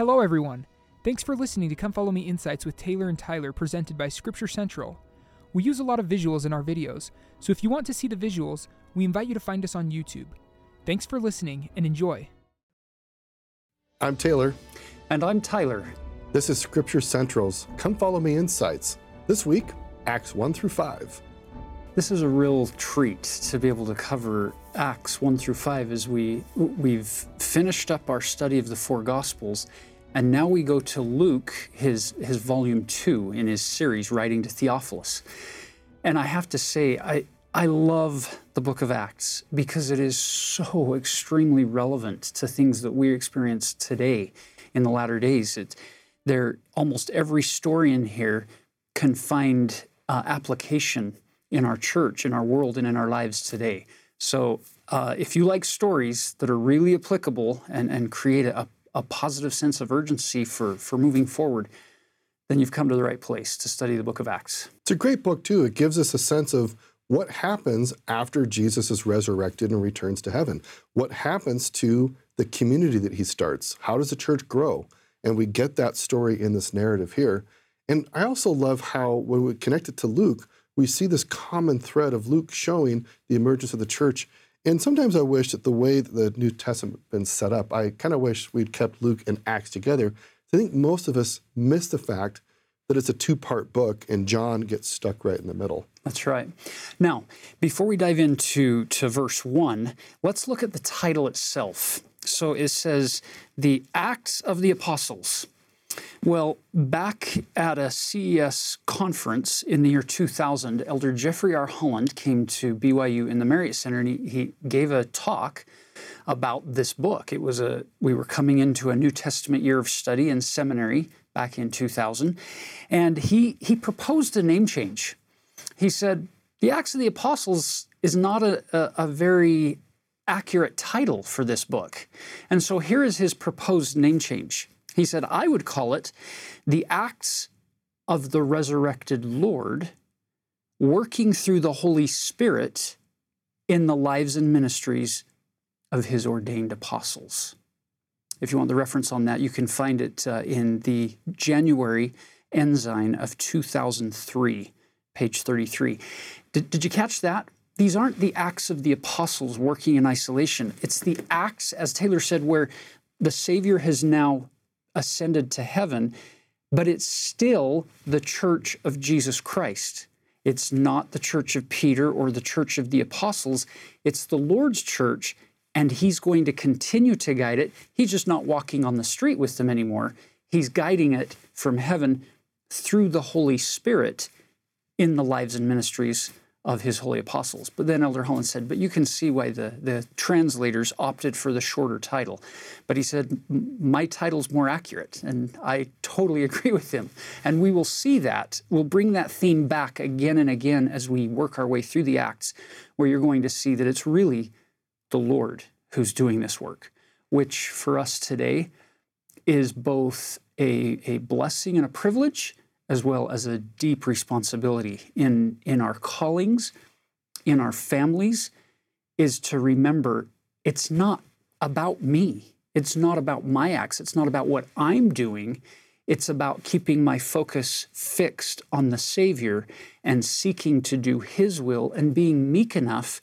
Hello, everyone. Thanks for listening to Come Follow Me Insights with Taylor and Tyler, presented by Scripture Central. We use a lot of visuals in our videos, so if you want to see the visuals, we invite you to find us on YouTube. Thanks for listening and enjoy. I'm Taylor. And I'm Tyler. This is Scripture Central's Come Follow Me Insights. This week, Acts 1 through 5. This is a real treat to be able to cover Acts 1 through 5 as we we've finished up our study of the four gospels and now we go to Luke his his volume 2 in his series writing to Theophilus. And I have to say I I love the book of Acts because it is so extremely relevant to things that we experience today in the latter days. It, there, almost every story in here can find uh, application in our church, in our world, and in our lives today. So, uh, if you like stories that are really applicable and, and create a, a positive sense of urgency for, for moving forward, then you've come to the right place to study the book of Acts. It's a great book, too. It gives us a sense of what happens after Jesus is resurrected and returns to heaven. What happens to the community that he starts? How does the church grow? And we get that story in this narrative here. And I also love how, when we connect it to Luke, we see this common thread of Luke showing the emergence of the church. And sometimes I wish that the way that the New Testament has been set up, I kind of wish we'd kept Luke and Acts together. I think most of us miss the fact that it's a two part book and John gets stuck right in the middle. That's right. Now, before we dive into to verse 1, let's look at the title itself. So it says, The Acts of the Apostles. Well, back at a CES conference in the year 2000, Elder Jeffrey R. Holland came to BYU in the Marriott Center and he, he gave a talk about this book. It was a we were coming into a New Testament year of study in seminary back in 2000, and he he proposed a name change. He said the Acts of the Apostles is not a, a, a very accurate title for this book, and so here is his proposed name change. He said, I would call it the acts of the resurrected Lord working through the Holy Spirit in the lives and ministries of his ordained apostles. If you want the reference on that, you can find it uh, in the January Ensign of 2003, page 33. Did, did you catch that? These aren't the acts of the apostles working in isolation. It's the acts, as Taylor said, where the Savior has now ascended to heaven, but it's still the church of Jesus Christ. It's not the church of Peter or the church of the apostles. It's the Lord's church, and He's going to continue to guide it. He's just not walking on the street with them anymore. He's guiding it from heaven through the Holy Spirit in the lives and ministries of his holy apostles. But then Elder Holland said, but you can see why the, the translators opted for the shorter title. But he said, my title's more accurate. And I totally agree with him. And we will see that. We'll bring that theme back again and again as we work our way through the Acts, where you're going to see that it's really the Lord who's doing this work, which for us today is both a, a blessing and a privilege as well as a deep responsibility in, in our callings, in our families, is to remember it's not about me. It's not about my acts. It's not about what I'm doing. It's about keeping my focus fixed on the Savior and seeking to do His will and being meek enough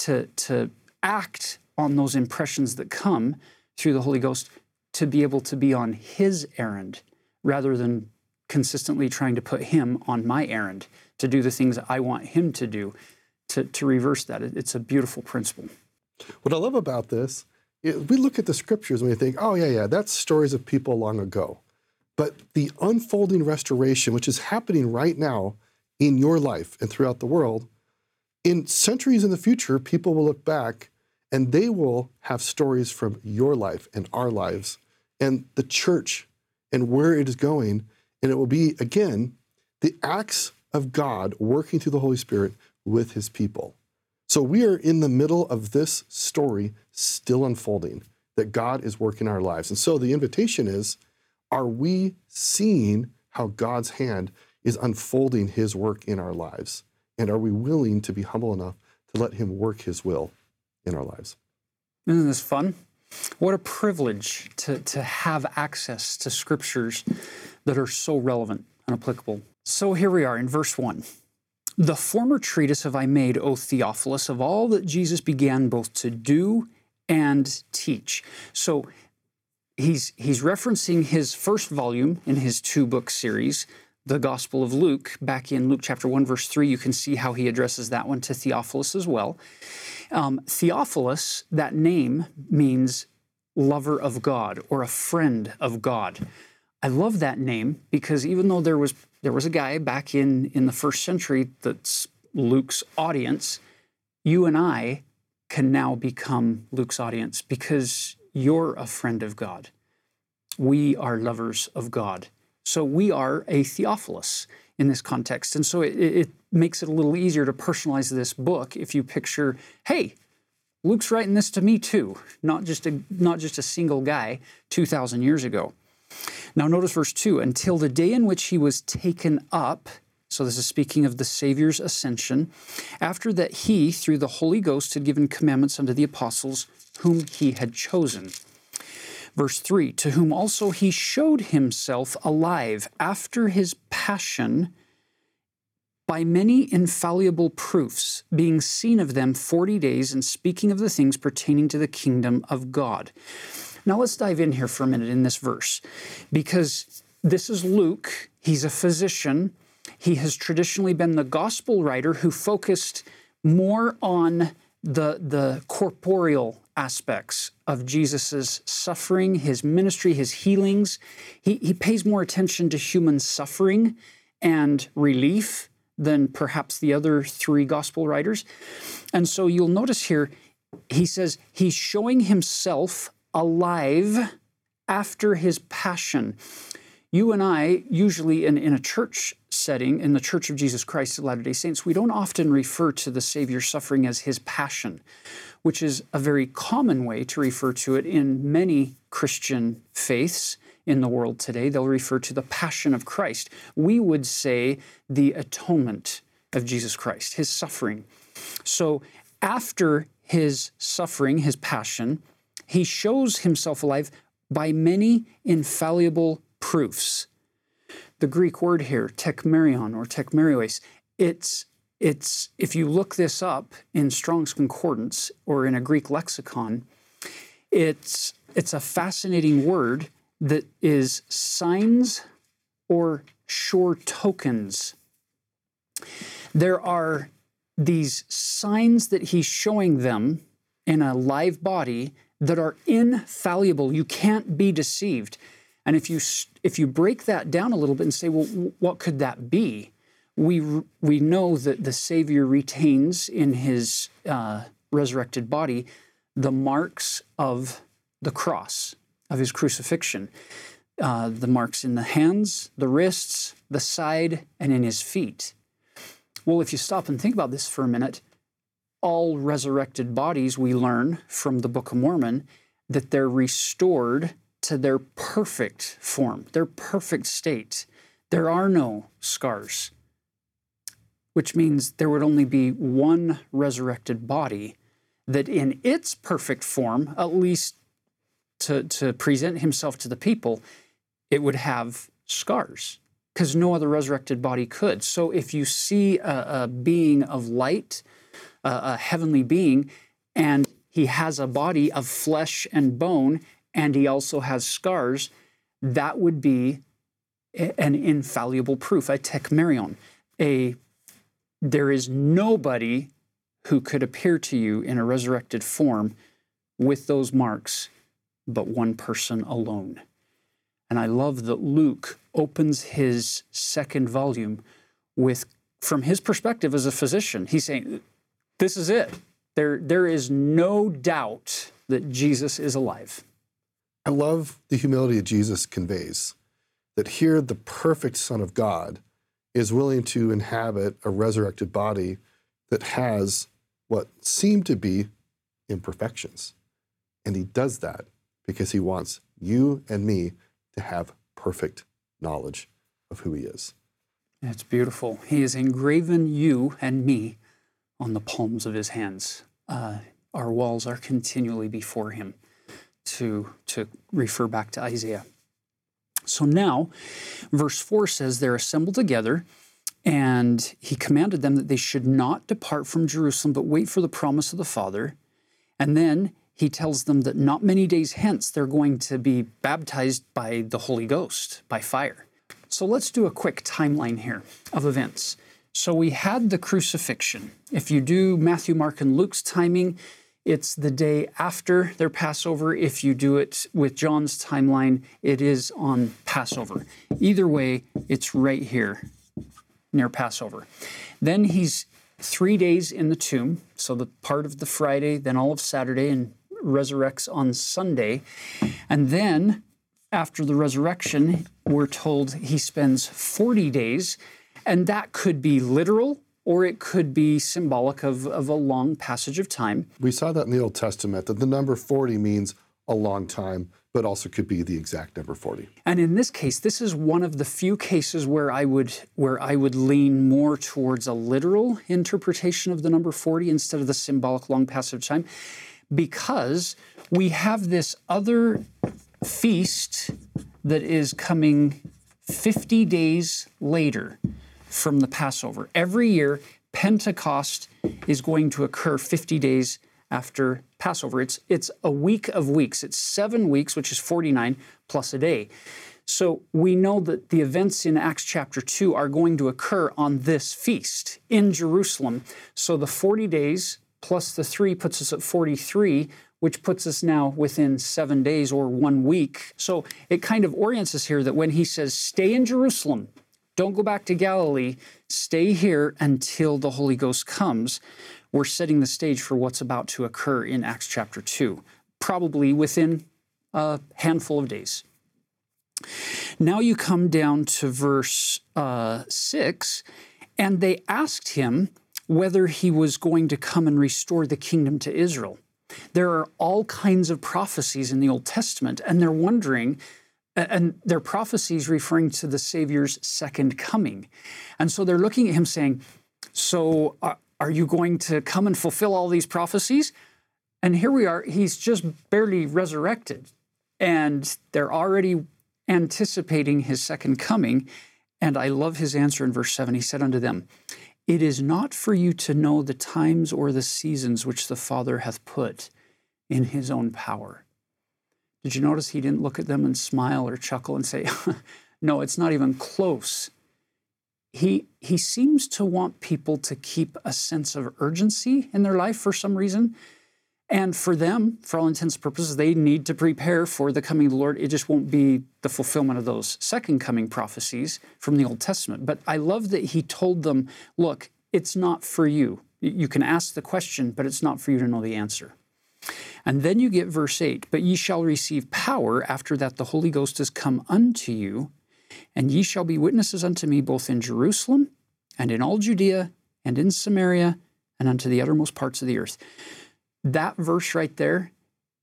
to, to act on those impressions that come through the Holy Ghost to be able to be on His errand rather than consistently trying to put him on my errand to do the things I want him to do to, to reverse that. It's a beautiful principle. What I love about this is we look at the scriptures and we think, oh, yeah, yeah, that's stories of people long ago. But the unfolding restoration, which is happening right now in your life and throughout the world, in centuries in the future, people will look back and they will have stories from your life and our lives and the church and where it is going and it will be, again, the acts of God working through the Holy Spirit with his people. So we are in the middle of this story still unfolding that God is working our lives. And so the invitation is are we seeing how God's hand is unfolding his work in our lives? And are we willing to be humble enough to let him work his will in our lives? Isn't this fun? What a privilege to, to have access to scriptures that are so relevant and applicable. So here we are in verse 1. The former treatise have I made, O Theophilus, of all that Jesus began both to do and teach. So he's he's referencing his first volume in his two book series, the Gospel of Luke. Back in Luke chapter one verse three, you can see how he addresses that one to Theophilus as well. Um, Theophilus, that name means lover of God or a friend of God. I love that name because even though there was there was a guy back in in the first century that's Luke's audience, you and I can now become Luke's audience because you're a friend of God. We are lovers of God. So we are a Theophilus in this context. And so it, it makes it a little easier to personalize this book if you picture, hey, Luke's writing this to me too, not just a, not just a single guy 2,000 years ago. Now, notice verse 2 until the day in which he was taken up. So, this is speaking of the Savior's ascension. After that, he, through the Holy Ghost, had given commandments unto the apostles whom he had chosen. Verse 3 To whom also he showed himself alive after his passion by many infallible proofs, being seen of them forty days, and speaking of the things pertaining to the kingdom of God. Now let's dive in here for a minute in this verse, because this is Luke. He's a physician. He has traditionally been the gospel writer who focused more on the, the corporeal aspects of Jesus' suffering, his ministry, his healings. He, he pays more attention to human suffering and relief than perhaps the other three gospel writers. And so you'll notice here, he says he's showing himself alive after his passion. You and I, usually in, in a church setting, in the Church of Jesus Christ of Latter day Saints, we don't often refer to the Savior's suffering as his passion, which is a very common way to refer to it in many Christian faiths in the world today. They'll refer to the passion of Christ. We would say the atonement of Jesus Christ, his suffering. So after his suffering, his passion, he shows himself alive by many infallible proofs. The Greek word here, tekmerion or tekmerios, it's it's if you look this up in Strong's Concordance or in a Greek lexicon, it's it's a fascinating word that is signs or sure tokens. There are these signs that he's showing them in a live body that are infallible. You can't be deceived. And if you if you break that down a little bit and say, well, what could that be? We we know that the Savior retains in his uh, resurrected body the marks of the cross of his crucifixion, uh, the marks in the hands, the wrists, the side, and in his feet. Well, if you stop and think about this for a minute, all resurrected bodies, we learn from the Book of Mormon that they're restored to their perfect form, their perfect state. There are no scars, which means there would only be one resurrected body that, in its perfect form, at least to, to present himself to the people, it would have scars because no other resurrected body could. So if you see a, a being of light, a, heavenly being, and he has a body of flesh and bone, and he also has scars, that would be an infallible proof, a tekmerion. A there is nobody who could appear to you in a resurrected form with those marks but one person alone. And I love that Luke opens his second volume with, from his perspective as a physician, he's saying, this is it. There, there is no doubt that Jesus is alive. I love the humility that Jesus conveys. That here, the perfect Son of God is willing to inhabit a resurrected body that has what seem to be imperfections. And he does that because he wants you and me to have perfect knowledge of who he is. It's beautiful. He has engraven you and me on the palms of his hands. Uh, our walls are continually before him to, to refer back to Isaiah. So now, verse 4 says, They're assembled together, and he commanded them that they should not depart from Jerusalem, but wait for the promise of the Father. And then he tells them that not many days hence they're going to be baptized by the Holy Ghost, by fire. So let's do a quick timeline here of events. So we had the crucifixion. If you do Matthew, Mark, and Luke's timing, it's the day after their Passover. If you do it with John's timeline, it is on Passover. Either way, it's right here near Passover. Then he's three days in the tomb, so the part of the Friday, then all of Saturday, and resurrects on Sunday. And then after the resurrection, we're told he spends 40 days, and that could be literal or it could be symbolic of, of a long passage of time. We saw that in the Old Testament that the number 40 means a long time, but also could be the exact number 40. And in this case, this is one of the few cases where I would where I would lean more towards a literal interpretation of the number 40 instead of the symbolic long passage of time because we have this other feast that is coming 50 days later from the Passover. Every year, Pentecost is going to occur 50 days after Passover. It's, it's a week of weeks. It's seven weeks, which is 49 plus a day. So we know that the events in Acts chapter 2 are going to occur on this feast in Jerusalem. So the 40 days plus the 3 puts us at 43, which puts us now within seven days or one week. So it kind of orients us here that when he says, stay in Jerusalem, don't go back to Galilee, stay here until the Holy Ghost comes, we're setting the stage for what's about to occur in Acts chapter 2, probably within a handful of days. Now you come down to verse uh, 6, and they asked him whether he was going to come and restore the kingdom to Israel. There are all kinds of prophecies in the Old Testament, and they're wondering, and they're prophecies referring to the Savior's second coming. And so they're looking at him saying, So uh, are you going to come and fulfill all these prophecies? And here we are, he's just barely resurrected, and they're already anticipating his second coming. And I love his answer in verse 7. He said unto them, It is not for you to know the times or the seasons which the Father hath put in his own power. Did you notice he didn't look at them and smile or chuckle and say, No, it's not even close? He, he seems to want people to keep a sense of urgency in their life for some reason. And for them, for all intents and purposes, they need to prepare for the coming of the Lord. It just won't be the fulfillment of those second coming prophecies from the Old Testament. But I love that he told them, look, it's not for you. You can ask the question, but it's not for you to know the answer. And then you get verse 8 But ye shall receive power after that the Holy Ghost is come unto you, and ye shall be witnesses unto me both in Jerusalem and in all Judea and in Samaria and unto the uttermost parts of the earth that verse right there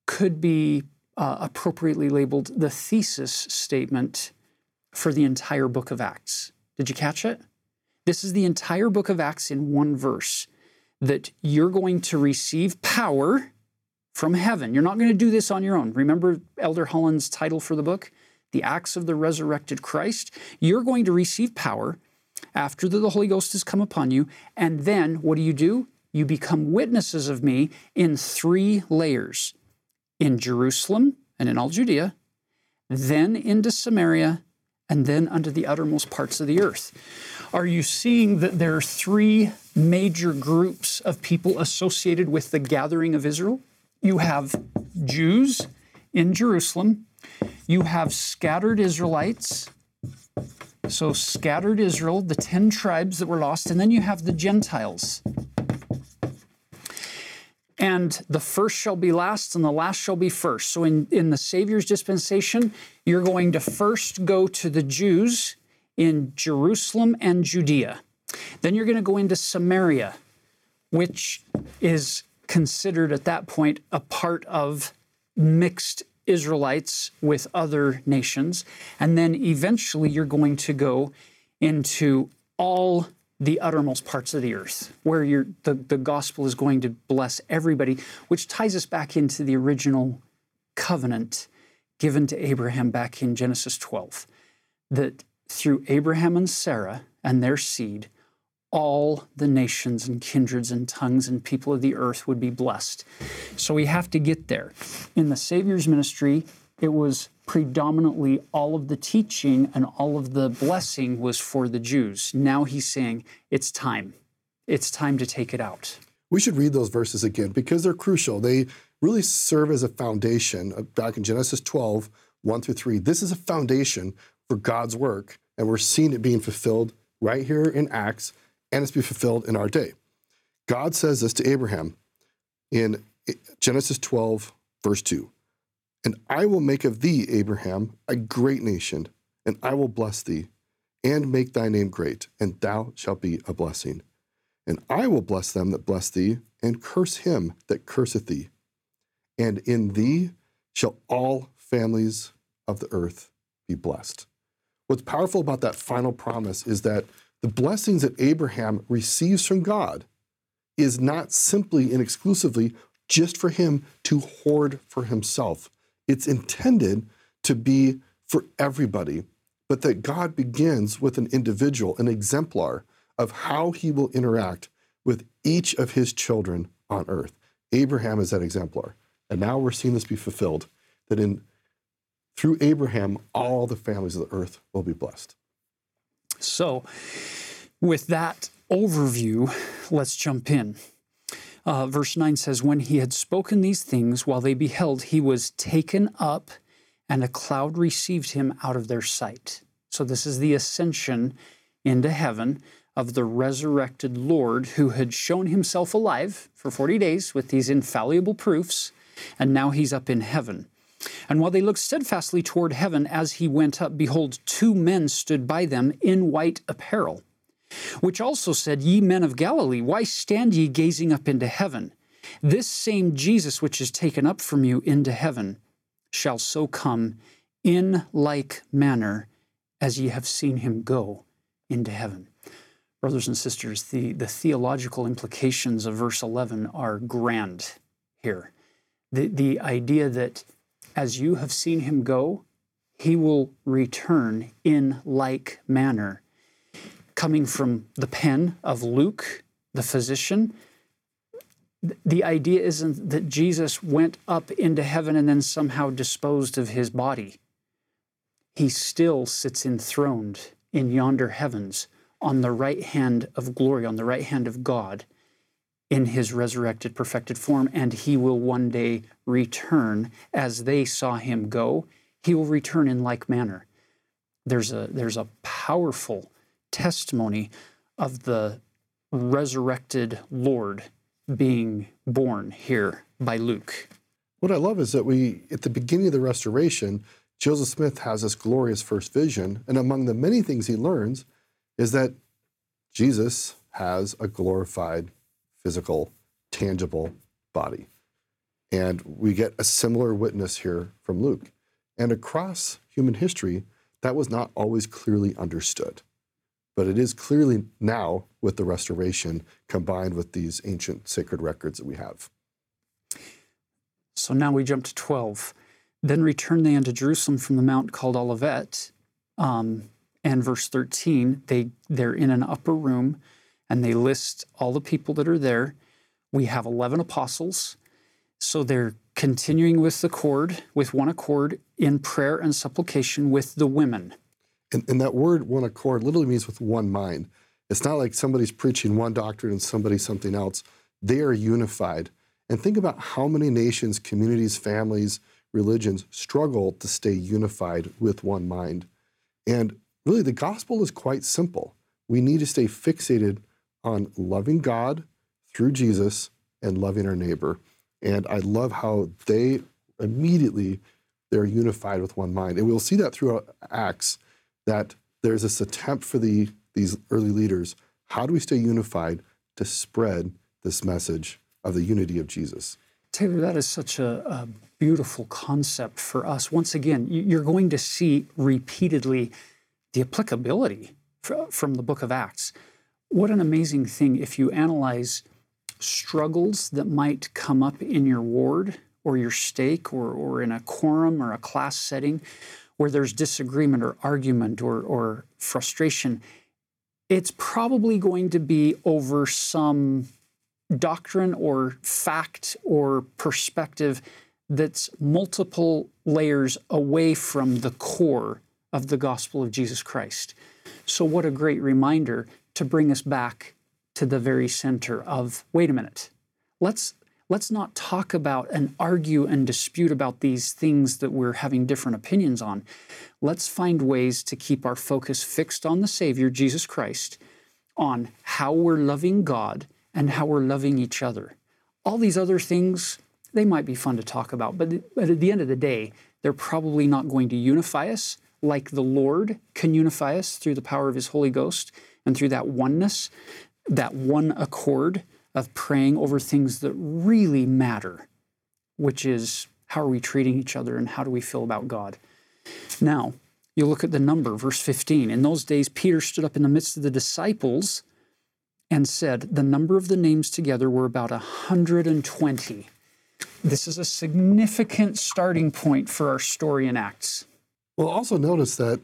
could be uh, appropriately labeled the thesis statement for the entire book of Acts. Did you catch it? This is the entire book of Acts in one verse that you're going to receive power from heaven. You're not going to do this on your own. Remember Elder Holland's title for the book? The Acts of the Resurrected Christ. You're going to receive power after the Holy Ghost has come upon you. And then what do you do? you become witnesses of me in three layers in Jerusalem and in all Judea, then into Samaria, and then unto the uttermost parts of the earth. Are you seeing that there are three major groups of people associated with the gathering of Israel? You have Jews in Jerusalem, you have scattered Israelites. So, scattered Israel, the 10 tribes that were lost, and then you have the Gentiles and the first shall be last and the last shall be first. So in, in the Savior's dispensation, you're going to first go to the Jews in Jerusalem and Judea. Then you're going to go into Samaria, which is considered at that point a part of mixed Israelites with other nations. And then eventually you're going to go into all the uttermost parts of the earth, where the, the gospel is going to bless everybody, which ties us back into the original covenant given to Abraham back in Genesis 12 that through Abraham and Sarah and their seed, all the nations and kindreds and tongues and people of the earth would be blessed. So we have to get there. In the Savior's ministry, it was predominantly all of the teaching and all of the blessing was for the Jews. Now he's saying it's time. It's time to take it out. We should read those verses again because they're crucial. They really serve as a foundation. Uh, back in Genesis 12, 1 through 3, this is a foundation for God's work, and we're seeing it being fulfilled right here in Acts and it's be fulfilled in our day. God says this to Abraham in Genesis 12, verse 2 And I will make of thee, Abraham, a great nation, and I will bless thee, and make thy name great, and thou shalt be a blessing. And I will bless them that bless thee, and curse him that curseth thee. And in thee shall all families of the earth be blessed. What's powerful about that final promise is that the blessings that Abraham receives from God is not simply and exclusively just for him to hoard for himself. It's intended to be for everybody, but that God begins with an individual, an exemplar of how he will interact with each of his children on earth. Abraham is that exemplar. And now we're seeing this be fulfilled that in through Abraham all the families of the earth will be blessed. So, with that overview, let's jump in. Uh, verse 9 says, When he had spoken these things, while they beheld, he was taken up, and a cloud received him out of their sight. So, this is the ascension into heaven of the resurrected Lord who had shown himself alive for 40 days with these infallible proofs, and now he's up in heaven. And while they looked steadfastly toward heaven as he went up, behold, two men stood by them in white apparel, which also said, Ye men of Galilee, why stand ye gazing up into heaven? This same Jesus which is taken up from you into heaven shall so come in like manner as ye have seen him go into heaven. Brothers and sisters, the, the theological implications of verse 11 are grand here. The, the idea that as you have seen him go, he will return in like manner. Coming from the pen of Luke, the physician, the idea isn't that Jesus went up into heaven and then somehow disposed of his body. He still sits enthroned in yonder heavens on the right hand of glory, on the right hand of God in his resurrected, perfected form, and he will one day return as they saw him go. He will return in like manner. There's a, there's a powerful testimony of the resurrected Lord being borne here by Luke. What I love is that we, at the beginning of the restoration, Joseph Smith has this glorious first vision, and among the many things he learns is that Jesus has a glorified physical, tangible body. And we get a similar witness here from Luke. And across human history, that was not always clearly understood. But it is clearly now with the restoration combined with these ancient sacred records that we have. So now we jump to 12. Then returned they unto Jerusalem from the mount called Olivet. Um, and verse 13, they, they're in an upper room and they list all the people that are there. We have 11 apostles. So they're continuing with the chord, with one accord, in prayer and supplication with the women. And, and, that word one accord literally means with one mind. It's not like somebody's preaching one doctrine and somebody something else. They are unified. And think about how many nations, communities, families, religions struggle to stay unified with one mind. And really, the gospel is quite simple. We need to stay fixated on loving God through Jesus and loving our neighbor. And I love how they immediately they're unified with one mind. And we'll see that throughout Acts that there's this attempt for the these early leaders. How do we stay unified to spread this message of the unity of Jesus? Taylor, that is such a, a beautiful concept for us. Once again, you're going to see repeatedly the applicability from the book of Acts what an amazing thing if you analyze struggles that might come up in your ward or your stake or, or in a quorum or a class setting where there's disagreement or argument or, or frustration, it's probably going to be over some doctrine or fact or perspective that's multiple layers away from the core of the gospel of Jesus Christ. So, what a great reminder to bring us back to the very center of wait a minute, let's let's not talk about and argue and dispute about these things that we're having different opinions on. Let's find ways to keep our focus fixed on the Savior, Jesus Christ, on how we're loving God and how we're loving each other. All these other things, they might be fun to talk about, but, but at the end of the day, they're probably not going to unify us like the Lord can unify us through the power of His Holy Ghost and through that oneness, that one accord of praying over things that really matter, which is how are we treating each other and how do we feel about God. Now, you look at the number, verse 15. In those days, Peter stood up in the midst of the disciples and said, The number of the names together were about 120. This is a significant starting point for our story in Acts. Well, also notice that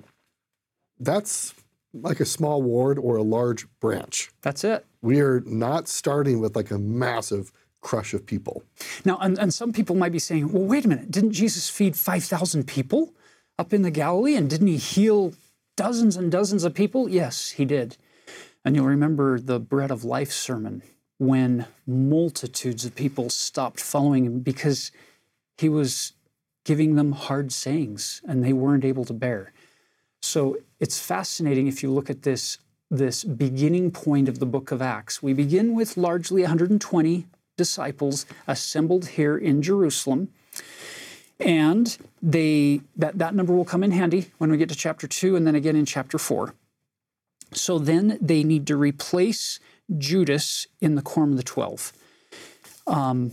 that's like a small ward or a large branch. That's it. We are not starting with like a massive crush of people. Now, and, and some people might be saying, well, wait a minute, didn't Jesus feed 5,000 people up in the Galilee? And didn't he heal dozens and dozens of people? Yes, he did. And you'll remember the bread of life sermon when multitudes of people stopped following him because he was giving them hard sayings and they weren't able to bear. So it's fascinating if you look at this, this beginning point of the book of Acts. We begin with largely 120 disciples assembled here in Jerusalem. And they that, that number will come in handy when we get to chapter 2 and then again in chapter 4. So then they need to replace Judas in the quorum of the 12. Um,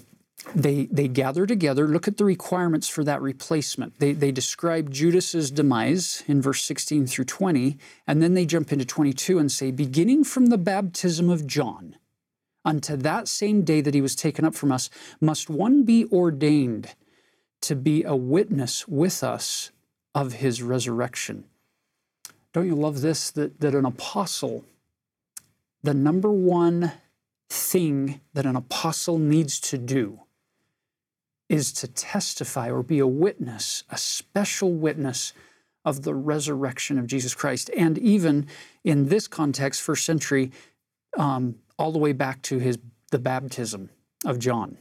they, they gather together, look at the requirements for that replacement. They, they describe Judas's demise in verse 16 through 20, and then they jump into 22 and say, beginning from the baptism of John unto that same day that he was taken up from us, must one be ordained to be a witness with us of his resurrection. Don't you love this? That, that an apostle, the number one thing that an apostle needs to do is to testify or be a witness, a special witness of the resurrection of Jesus Christ. And even in this context, first century, um, all the way back to his the baptism of John.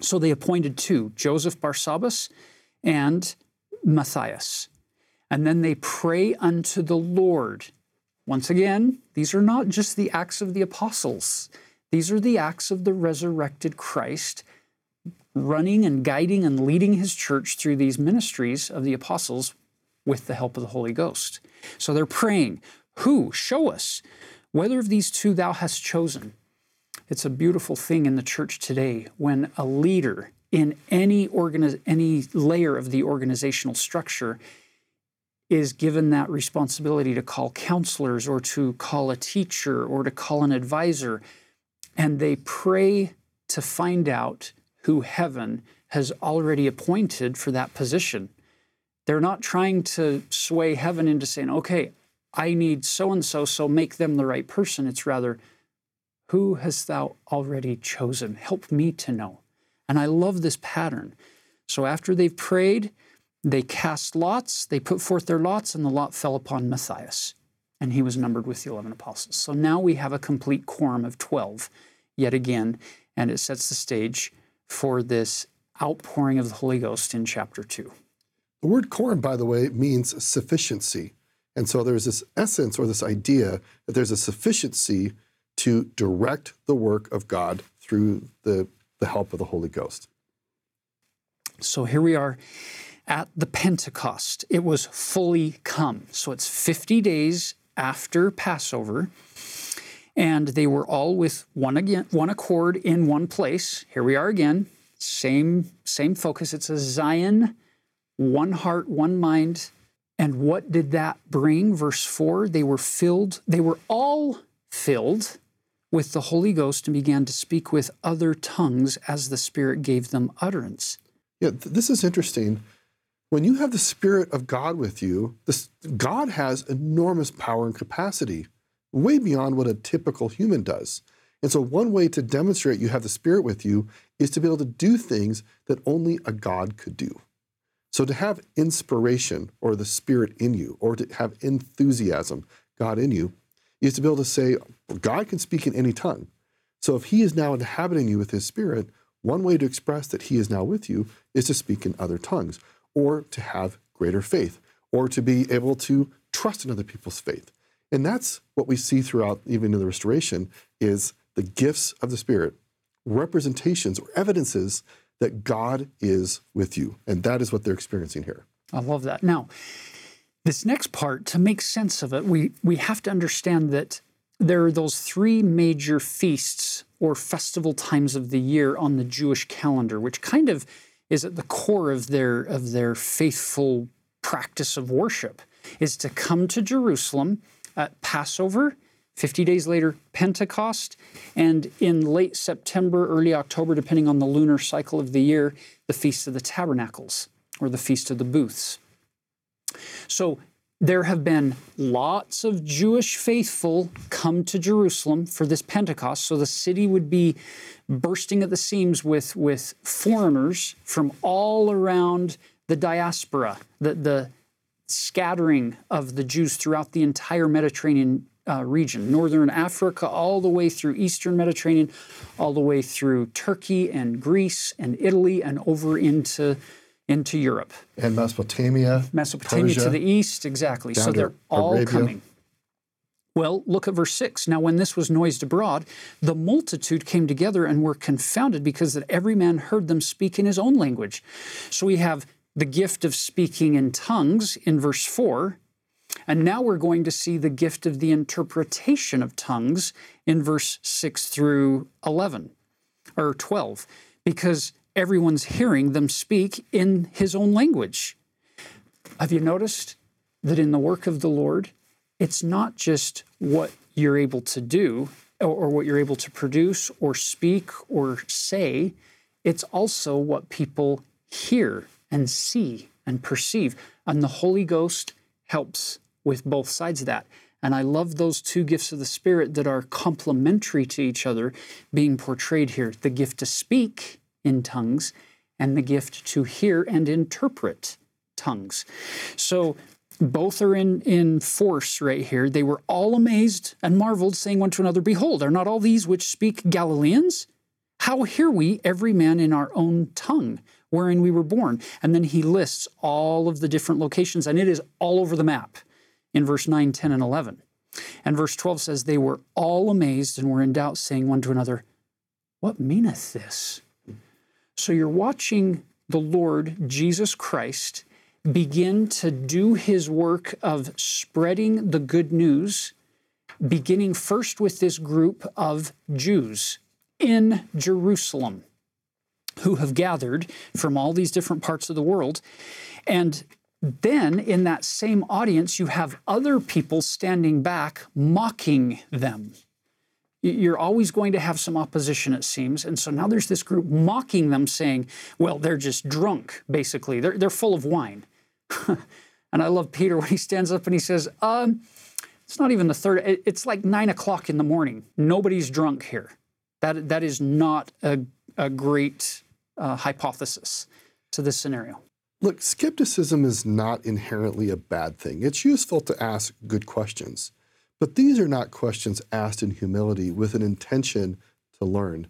So they appointed two, Joseph Barsabbas and Matthias. And then they pray unto the Lord. Once again, these are not just the acts of the apostles. These are the acts of the resurrected Christ running and guiding and leading his church through these ministries of the apostles with the help of the Holy Ghost. So they're praying, Who? Show us whether of these two thou hast chosen. It's a beautiful thing in the church today when a leader in any organiz- any layer of the organizational structure is given that responsibility to call counselors or to call a teacher or to call an advisor and they pray to find out who heaven has already appointed for that position. They're not trying to sway heaven into saying, okay, I need so and so, so make them the right person. It's rather, who hast thou already chosen? Help me to know. And I love this pattern. So after they've prayed, they cast lots, they put forth their lots, and the lot fell upon Matthias. And he was numbered with the 11 apostles. So now we have a complete quorum of 12 yet again, and it sets the stage for this outpouring of the Holy Ghost in chapter 2. The word quorum, by the way, means sufficiency. And so there's this essence or this idea that there's a sufficiency to direct the work of God through the, the help of the Holy Ghost. So here we are at the Pentecost. It was fully come. So it's 50 days after Passover and they were all with one again one accord in one place. Here we are again. Same same focus. It's a zion one heart one mind. And what did that bring? Verse 4 they were filled they were all filled with the Holy Ghost and began to speak with other tongues as the Spirit gave them utterance. Yeah, th- this is interesting. When you have the Spirit of God with you, this, God has enormous power and capacity, way beyond what a typical human does. And so, one way to demonstrate you have the Spirit with you is to be able to do things that only a God could do. So, to have inspiration or the Spirit in you, or to have enthusiasm, God in you, is to be able to say, God can speak in any tongue. So, if He is now inhabiting you with His Spirit, one way to express that He is now with you is to speak in other tongues, or to have greater faith, or to be able to trust in other people's faith. And that's what we see throughout, even in the restoration, is the gifts of the Spirit, representations or evidences that God is with you. And that is what they're experiencing here. I love that. Now, this next part, to make sense of it, we, we have to understand that there are those three major feasts or festival times of the year on the Jewish calendar, which kind of is at the core of their of their faithful practice of worship, is to come to Jerusalem at Passover, 50 days later, Pentecost, and in late September, early October, depending on the lunar cycle of the year, the Feast of the Tabernacles or the Feast of the Booths. So there have been lots of Jewish faithful come to Jerusalem for this Pentecost. So the city would be bursting at the seams with, with foreigners from all around the diaspora, the, the scattering of the Jews throughout the entire Mediterranean uh, region, northern Africa, all the way through eastern Mediterranean, all the way through Turkey and Greece and Italy and over into into Europe. And Mesopotamia. Mesopotamia Persia, to the east, exactly. So they're all Arabia. coming. Well, look at verse 6. Now, when this was noised abroad, the multitude came together and were confounded because that every man heard them speak in his own language. So we have the gift of speaking in tongues in verse 4. And now we're going to see the gift of the interpretation of tongues in verse 6 through 11 or 12, because everyone's hearing them speak in his own language. Have you noticed that in the work of the Lord, it's not just what you're able to do or, or what you're able to produce or speak or say, it's also what people hear and see and perceive. And the Holy Ghost helps with both sides of that. And I love those two gifts of the Spirit that are complementary to each other being portrayed here the gift to speak in tongues and the gift to hear and interpret tongues. So both are in, in force right here. They were all amazed and marveled, saying one to another, Behold, are not all these which speak Galileans? How hear we every man in our own tongue wherein we were born? And then he lists all of the different locations, and it is all over the map in verse 9, 10, and 11. And verse 12 says, They were all amazed and were in doubt, saying one to another, What meaneth this? So you're watching the Lord Jesus Christ begin to do his work of spreading the good news, beginning first with this group of Jews in Jerusalem who have gathered from all these different parts of the world. And then in that same audience, you have other people standing back mocking them. You're always going to have some opposition, it seems. And so now there's this group mocking them, saying, well, they're just drunk, basically. They're, they're full of wine. and I love Peter when he stands up and he says, um, it's not even the third, it's like nine o'clock in the morning. Nobody's drunk here. That, that is not a, a great uh, hypothesis to this scenario. Look, skepticism is not inherently a bad thing. It's useful to ask good questions. But these are not questions asked in humility with an intention to learn.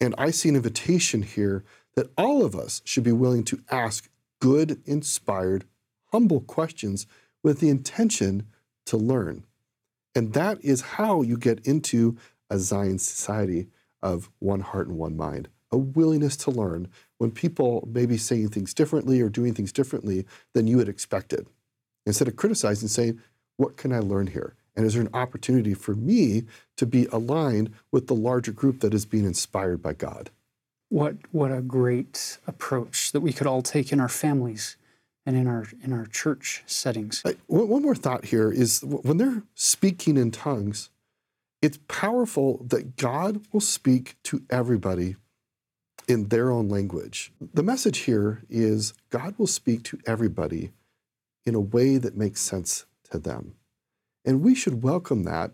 And I see an invitation here that all of us should be willing to ask good, inspired, humble questions with the intention to learn. And that is how you get into a Zion society of one heart and one mind, a willingness to learn when people may be saying things differently or doing things differently than you had expected. Instead of criticizing, saying, What can I learn here? And is there an opportunity for me to be aligned with the larger group that is being inspired by God? What what a great approach that we could all take in our families and in our in our church settings. I- One one more thought here is when they're speaking in tongues, it's powerful that God will speak to everybody in their own language. The message here is God will speak to everybody in a way that makes sense to them. And we should welcome that.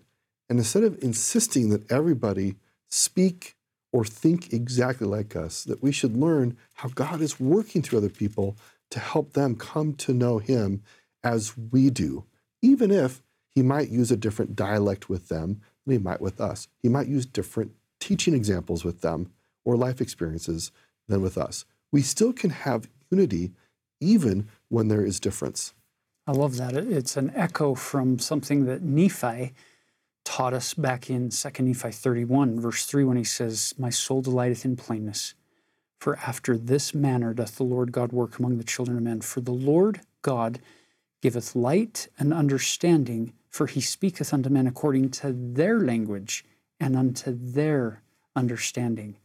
And instead of insisting that everybody speak or think exactly like us, that we should learn how God is working through other people to help them come to know Him as we do, even if He might use a different dialect with them He might with us. He might use different teaching examples with them or life experiences than with us. We still can have unity even when there is difference. I love that. It's an echo from something that Nephi taught us back in 2 Nephi 31, verse 3, when he says, My soul delighteth in plainness. For after this manner doth the Lord God work among the children of men. For the Lord God giveth light and understanding, for he speaketh unto men according to their language and unto their understanding.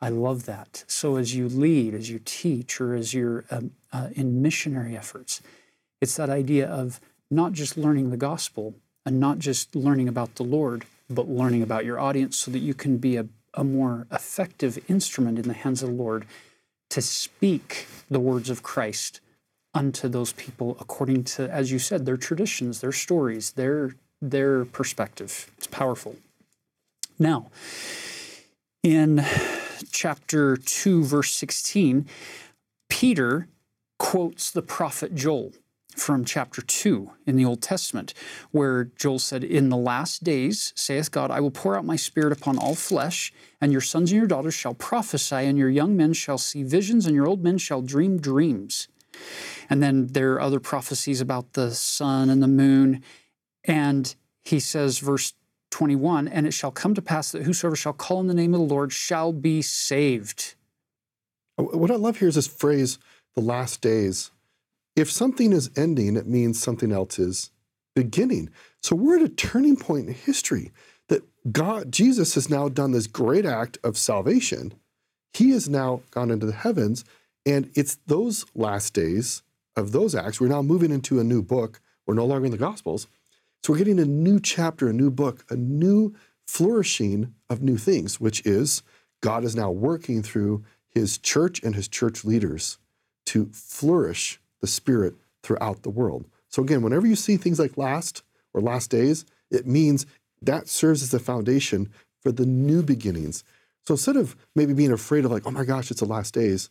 I love that. So as you lead, as you teach, or as you're um, uh, in missionary efforts, it's that idea of not just learning the gospel and not just learning about the Lord, but learning about your audience so that you can be a, a more effective instrument in the hands of the Lord to speak the words of Christ unto those people according to, as you said, their traditions, their stories, their their perspective. It's powerful. Now, in chapter 2, verse 16, Peter quotes the prophet Joel from chapter 2 in the Old Testament, where Joel said, In the last days, saith God, I will pour out my spirit upon all flesh, and your sons and your daughters shall prophesy, and your young men shall see visions, and your old men shall dream dreams. And then there are other prophecies about the sun and the moon. And he says, verse 21 And it shall come to pass that whosoever shall call on the name of the Lord shall be saved. Oh, what I love here is this phrase, the last days. If something is ending, it means something else is beginning. So we're at a turning point in history that God, Jesus has now done this great act of salvation. He has now gone into the heavens, and it's those last days of those acts. We're now moving into a new book. We're no longer in the Gospels. So we're getting a new chapter, a new book, a new flourishing of new things, which is God is now working through his church and his church leaders to flourish the Spirit throughout the world. So again, whenever you see things like last or last days, it means that serves as the foundation for the new beginnings. So instead of maybe being afraid of like, oh my gosh, it's the last days,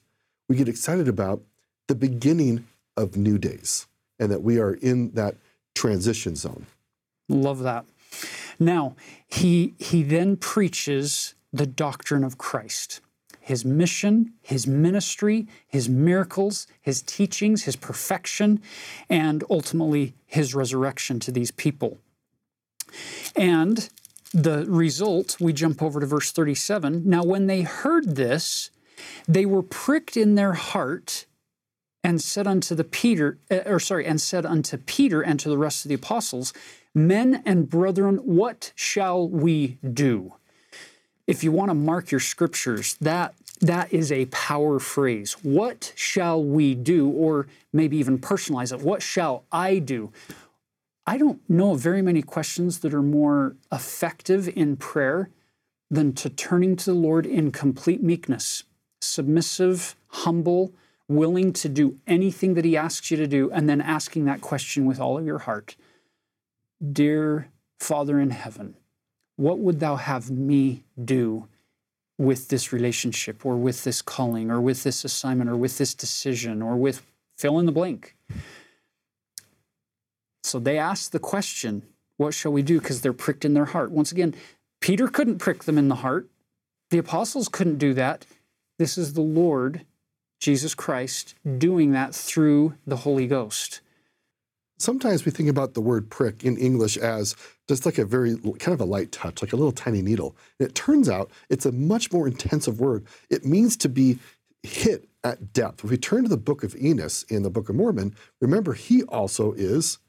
we get excited about the beginning of new days and that we are in that transition zone. Love that. Now, he, he then preaches the doctrine of Christ his mission, his ministry, his miracles, his teachings, his perfection, and ultimately his resurrection to these people. And the result, we jump over to verse 37. Now, when they heard this, they were pricked in their heart and said unto the Peter, eh, or sorry, and said unto Peter and to the rest of the apostles, Men and brethren, what shall we do? If you want to mark your scriptures, that that is a power phrase. What shall we do? Or maybe even personalize it. What shall I do? I don't know of very many questions that are more effective in prayer than to turning to the Lord in complete meekness, submissive, humble, willing to do anything that He asks you to do, and then asking that question with all of your heart Dear Father in heaven, what would Thou have me do with this relationship, or with this calling, or with this assignment, or with this decision, or with fill in the blank? So they ask the question, What shall we do? Because they're pricked in their heart. Once again, Peter couldn't prick them in the heart. The apostles couldn't do that. This is the Lord Jesus Christ doing that through the Holy Ghost. Sometimes we think about the word prick in English as just like a very kind of a light touch, like a little tiny needle. And it turns out it's a much more intensive word. It means to be hit at depth. If we turn to the book of Enos in the Book of Mormon, remember he also is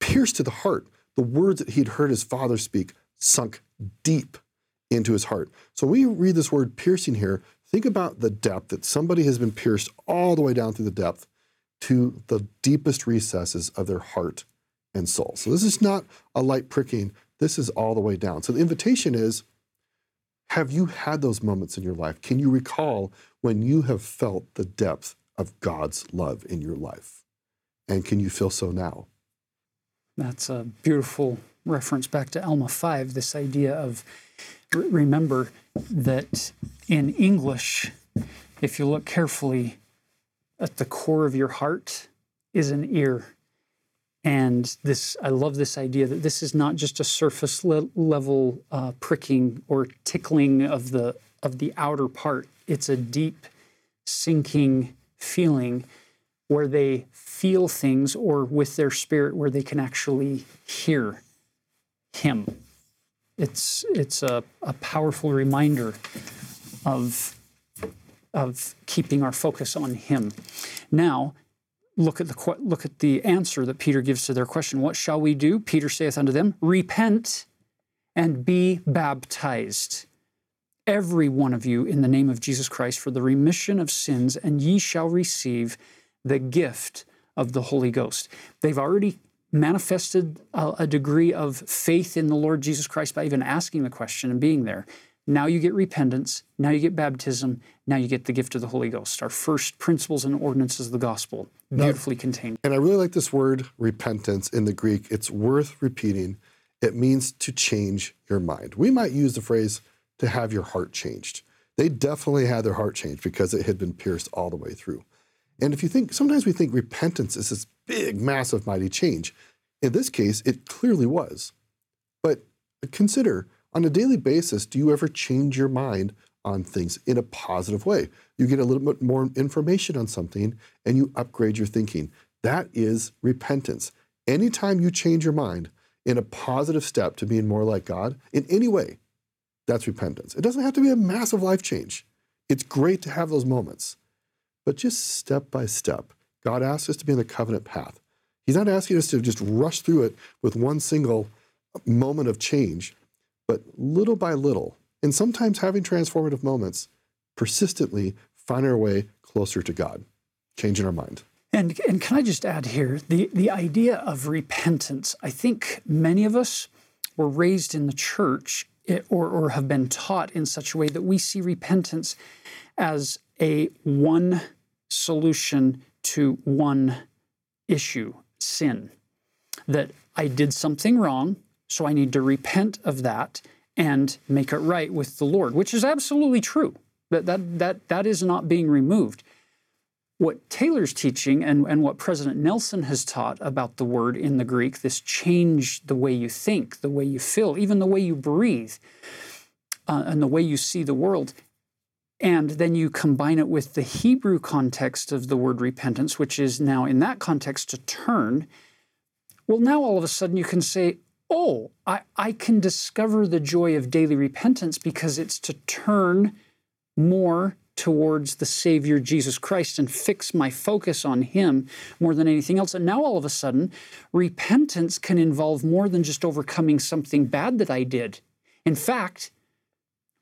pierced to the heart. The words that he'd heard his father speak sunk deep into his heart. So when we read this word piercing here, Think about the depth that somebody has been pierced all the way down through the depth to the deepest recesses of their heart and soul. So this is not a light pricking This is all the way down. So the invitation is have you had those moments in your life? Can you recall when you have felt the depth of God's love in your life? And can you feel so now? That's a beautiful reference back to Alma 5, this idea of remember that in English, if you look carefully, at the core of your heart is an ear. And this, I love this idea that this is not just a surface le- level uh, pricking or tickling of the of the outer part. It's a deep, sinking feeling where they feel things, or with their spirit, where they can actually hear Him. It's it's a, a powerful reminder of of keeping our focus on Him. Now, look at the look at the answer that Peter gives to their question. What shall we do? Peter saith unto them, Repent and be baptized, every one of you, in the name of Jesus Christ, for the remission of sins, and ye shall receive the gift of the Holy Ghost. They've already manifested a, a degree of faith in the Lord Jesus Christ by even asking the question and being there. Now you get repentance. Now you get baptism. Now you get the gift of the Holy Ghost. Our first principles and ordinances of the gospel, beautifully now, contained. And I really like this word repentance in the Greek. It's worth repeating. It means to change your mind. We might use the phrase to have your heart changed. They definitely had their heart changed because it had been pierced all the way through. And if you think, sometimes we think repentance is this big, massive, mighty change. In this case, it clearly was. But consider on a daily basis, do you ever change your mind on things in a positive way? You get a little bit more information on something and you upgrade your thinking. That is repentance. Anytime you change your mind in a positive step to being more like God in any way, that's repentance. It doesn't have to be a massive life change. It's great to have those moments, but just step by step. God asks us to be in the covenant path. He's not asking us to just rush through it with one single moment of change but little by little, and sometimes having transformative moments, persistently find our way closer to God, changing our mind. And, and can I just add here the, the idea of repentance? I think many of us were raised in the church eh, or, or have been taught in such a way that we see repentance as a one solution to one issue sin. That I did something wrong, so I need to repent of that and make it right with the Lord, which is absolutely true. That, that, that, that is not being removed. What Taylor's teaching and, and what President Nelson has taught about the word in the Greek, this change the way you think, the way you feel, even the way you breathe, uh, and the way you see the world, and then you combine it with the Hebrew context of the word repentance, which is now in that context to turn. Well, now all of a sudden you can say, oh, I, I can discover the joy of daily repentance because it's to turn more towards the Savior Jesus Christ and fix my focus on Him more than anything else. And now all of a sudden, repentance can involve more than just overcoming something bad that I did. In fact,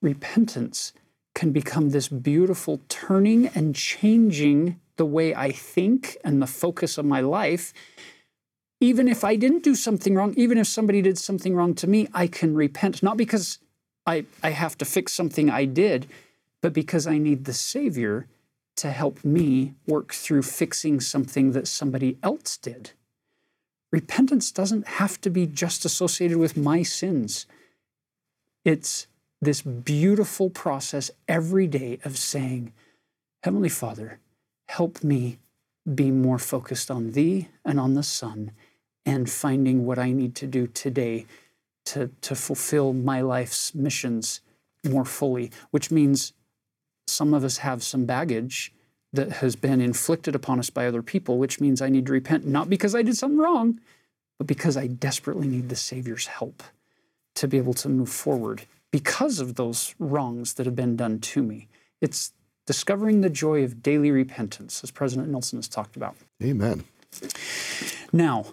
repentance can become this beautiful turning and changing the way I think and the focus of my life even if I didn't do something wrong, even if somebody did something wrong to me, I can repent, not because I, I have to fix something I did, but because I need the Savior to help me work through fixing something that somebody else did. Repentance doesn't have to be just associated with my sins. It's this beautiful process every day of saying, Heavenly Father, help me be more focused on Thee and on the Son and finding what I need to do today to, to fulfill my life's missions more fully, which means some of us have some baggage that has been inflicted upon us by other people, which means I need to repent, not because I did something wrong, but because I desperately need the Savior's help to be able to move forward because of those wrongs that have been done to me. It's discovering the joy of daily repentance, as President Nelson has talked about. Amen. Now,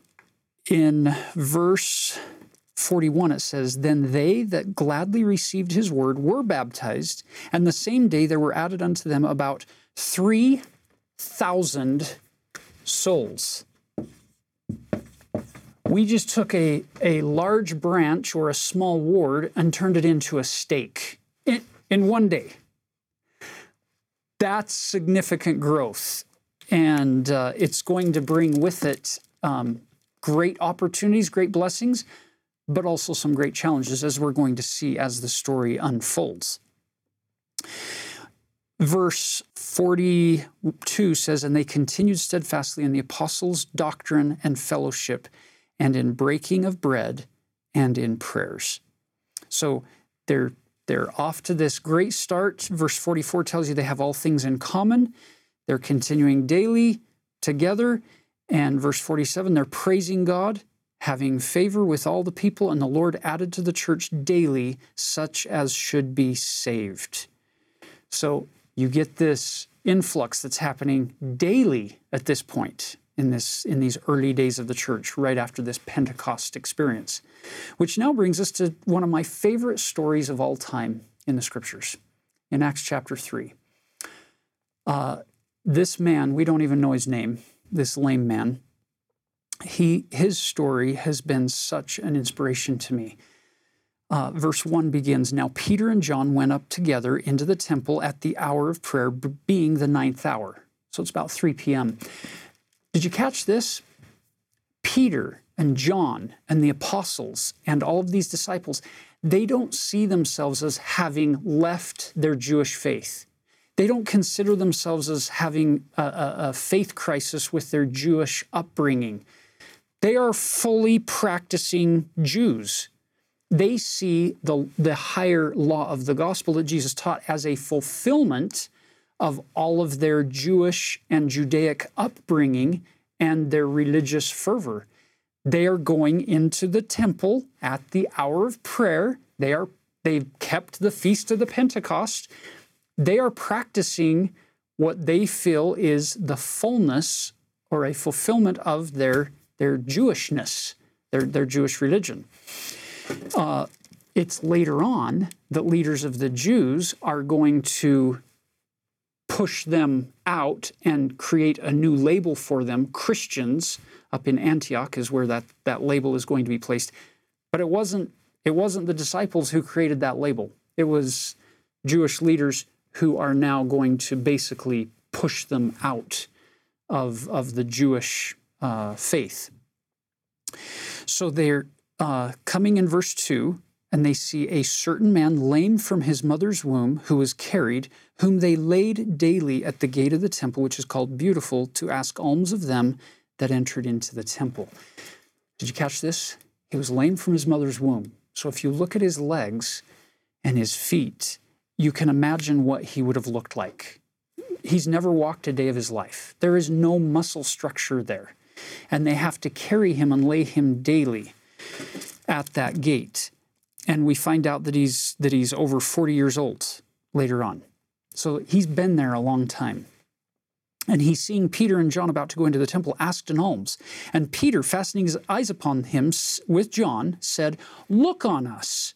in verse 41, it says, Then they that gladly received his word were baptized, and the same day there were added unto them about 3,000 souls. We just took a, a large branch or a small ward and turned it into a stake in, in one day. That's significant growth. And uh, it's going to bring with it um, great opportunities, great blessings, but also some great challenges, as we're going to see as the story unfolds. Verse 42 says, And they continued steadfastly in the apostles' doctrine and fellowship, and in breaking of bread and in prayers. So they're they're off to this great start. Verse 44 tells you they have all things in common. They're continuing daily together. And verse 47, they're praising God, having favor with all the people, and the Lord added to the church daily such as should be saved. So you get this influx that's happening daily at this point in this in these early days of the church right after this pentecost experience which now brings us to one of my favorite stories of all time in the scriptures in acts chapter 3 uh, this man we don't even know his name this lame man he his story has been such an inspiration to me uh, verse 1 begins Now Peter and John went up together into the temple at the hour of prayer, being the ninth hour. So it's about 3 p.m. Did you catch this? Peter and John and the apostles and all of these disciples, they don't see themselves as having left their Jewish faith. They don't consider themselves as having a, a, a faith crisis with their Jewish upbringing. They are fully practicing Jews they see the, the higher law of the gospel that Jesus taught as a fulfillment of all of their Jewish and Judaic upbringing and their religious fervor. They are going into the temple at the hour of prayer. They are they've kept the feast of the Pentecost. They are practicing what they feel is the fullness or a fulfillment of their, their Jewishness, their, their Jewish religion. Uh, it's later on that leaders of the Jews are going to push them out and create a new label for them. Christians up in Antioch is where that, that label is going to be placed. But it wasn't it wasn't the disciples who created that label. It was Jewish leaders who are now going to basically push them out of, of the Jewish uh, faith. So they're uh, coming in verse 2, and they see a certain man lame from his mother's womb who was carried, whom they laid daily at the gate of the temple, which is called Beautiful, to ask alms of them that entered into the temple. Did you catch this? He was lame from his mother's womb. So if you look at his legs and his feet, you can imagine what he would have looked like. He's never walked a day of his life. There is no muscle structure there. And they have to carry him and lay him daily at that gate. And we find out that he's that he's over 40 years old later on. So he's been there a long time. And he's seeing Peter and John about to go into the temple, asked an alms. And Peter, fastening his eyes upon him with John, said, Look on us.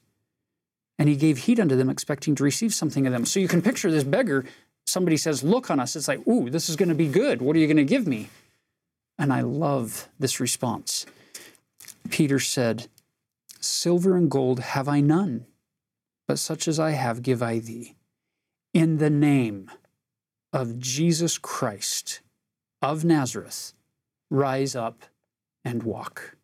And he gave heed unto them, expecting to receive something of them. So you can picture this beggar. Somebody says, Look on us. It's like, Ooh, this is going to be good. What are you going to give me? And I love this response. Peter said, Silver and gold have I none, but such as I have give I thee. In the name of Jesus Christ of Nazareth, rise up and walk.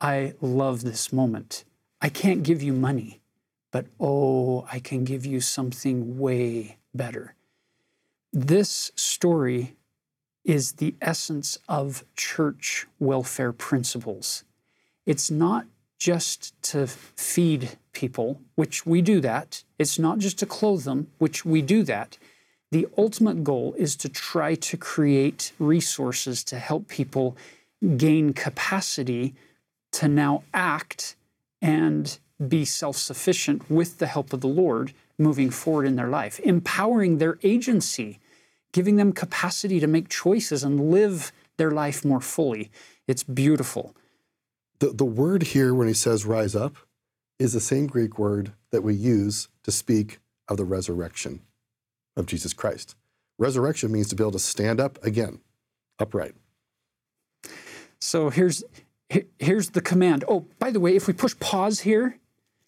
I love this moment. I can't give you money, but oh, I can give you something way better. This story is the essence of church welfare principles. It's not just to feed people, which we do that. It's not just to clothe them, which we do that. The ultimate goal is to try to create resources to help people gain capacity to now act and be self sufficient with the help of the Lord moving forward in their life, empowering their agency giving them capacity to make choices and live their life more fully. It's beautiful. The, the word here, when he says rise up, is the same Greek word that we use to speak of the resurrection of Jesus Christ. Resurrection means to be able to stand up again, upright. So here's here's the command. Oh, by the way, if we push pause here,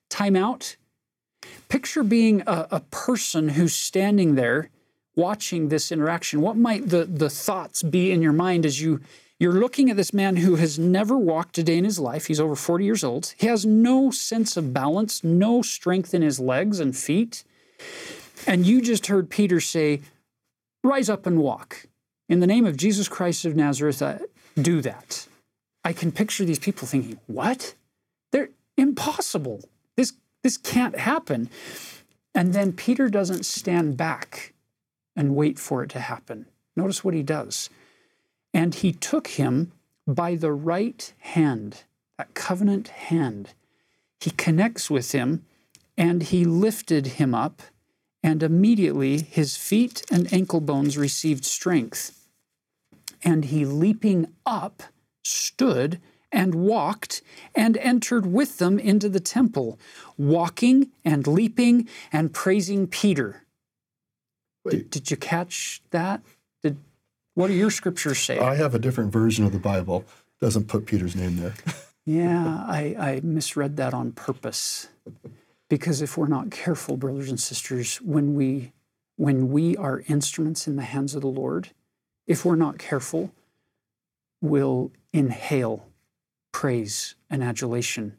time out, picture being a, a person who's standing there watching this interaction. What might the, the thoughts be in your mind as you you're looking at this man who has never walked a day in his life. He's over 40 years old. He has no sense of balance, no strength in his legs and feet. And you just heard Peter say, Rise up and walk. In the name of Jesus Christ of Nazareth, uh, do that. I can picture these people thinking, What? They're impossible. This, this can't happen. And then Peter doesn't stand back and wait for it to happen. Notice what he does. And he took him by the right hand, that covenant hand. He connects with him and he lifted him up, and immediately his feet and ankle bones received strength. And he, leaping up, stood and walked and entered with them into the temple, walking and leaping and praising Peter. Did, did, you catch that? Did what do your scriptures say? I have a different version of the Bible. Doesn't put Peter's name there. yeah, I, I misread that on purpose. Because if we're not careful, brothers and sisters, when we when we are instruments in the hands of the Lord, if we're not careful, we'll inhale praise and adulation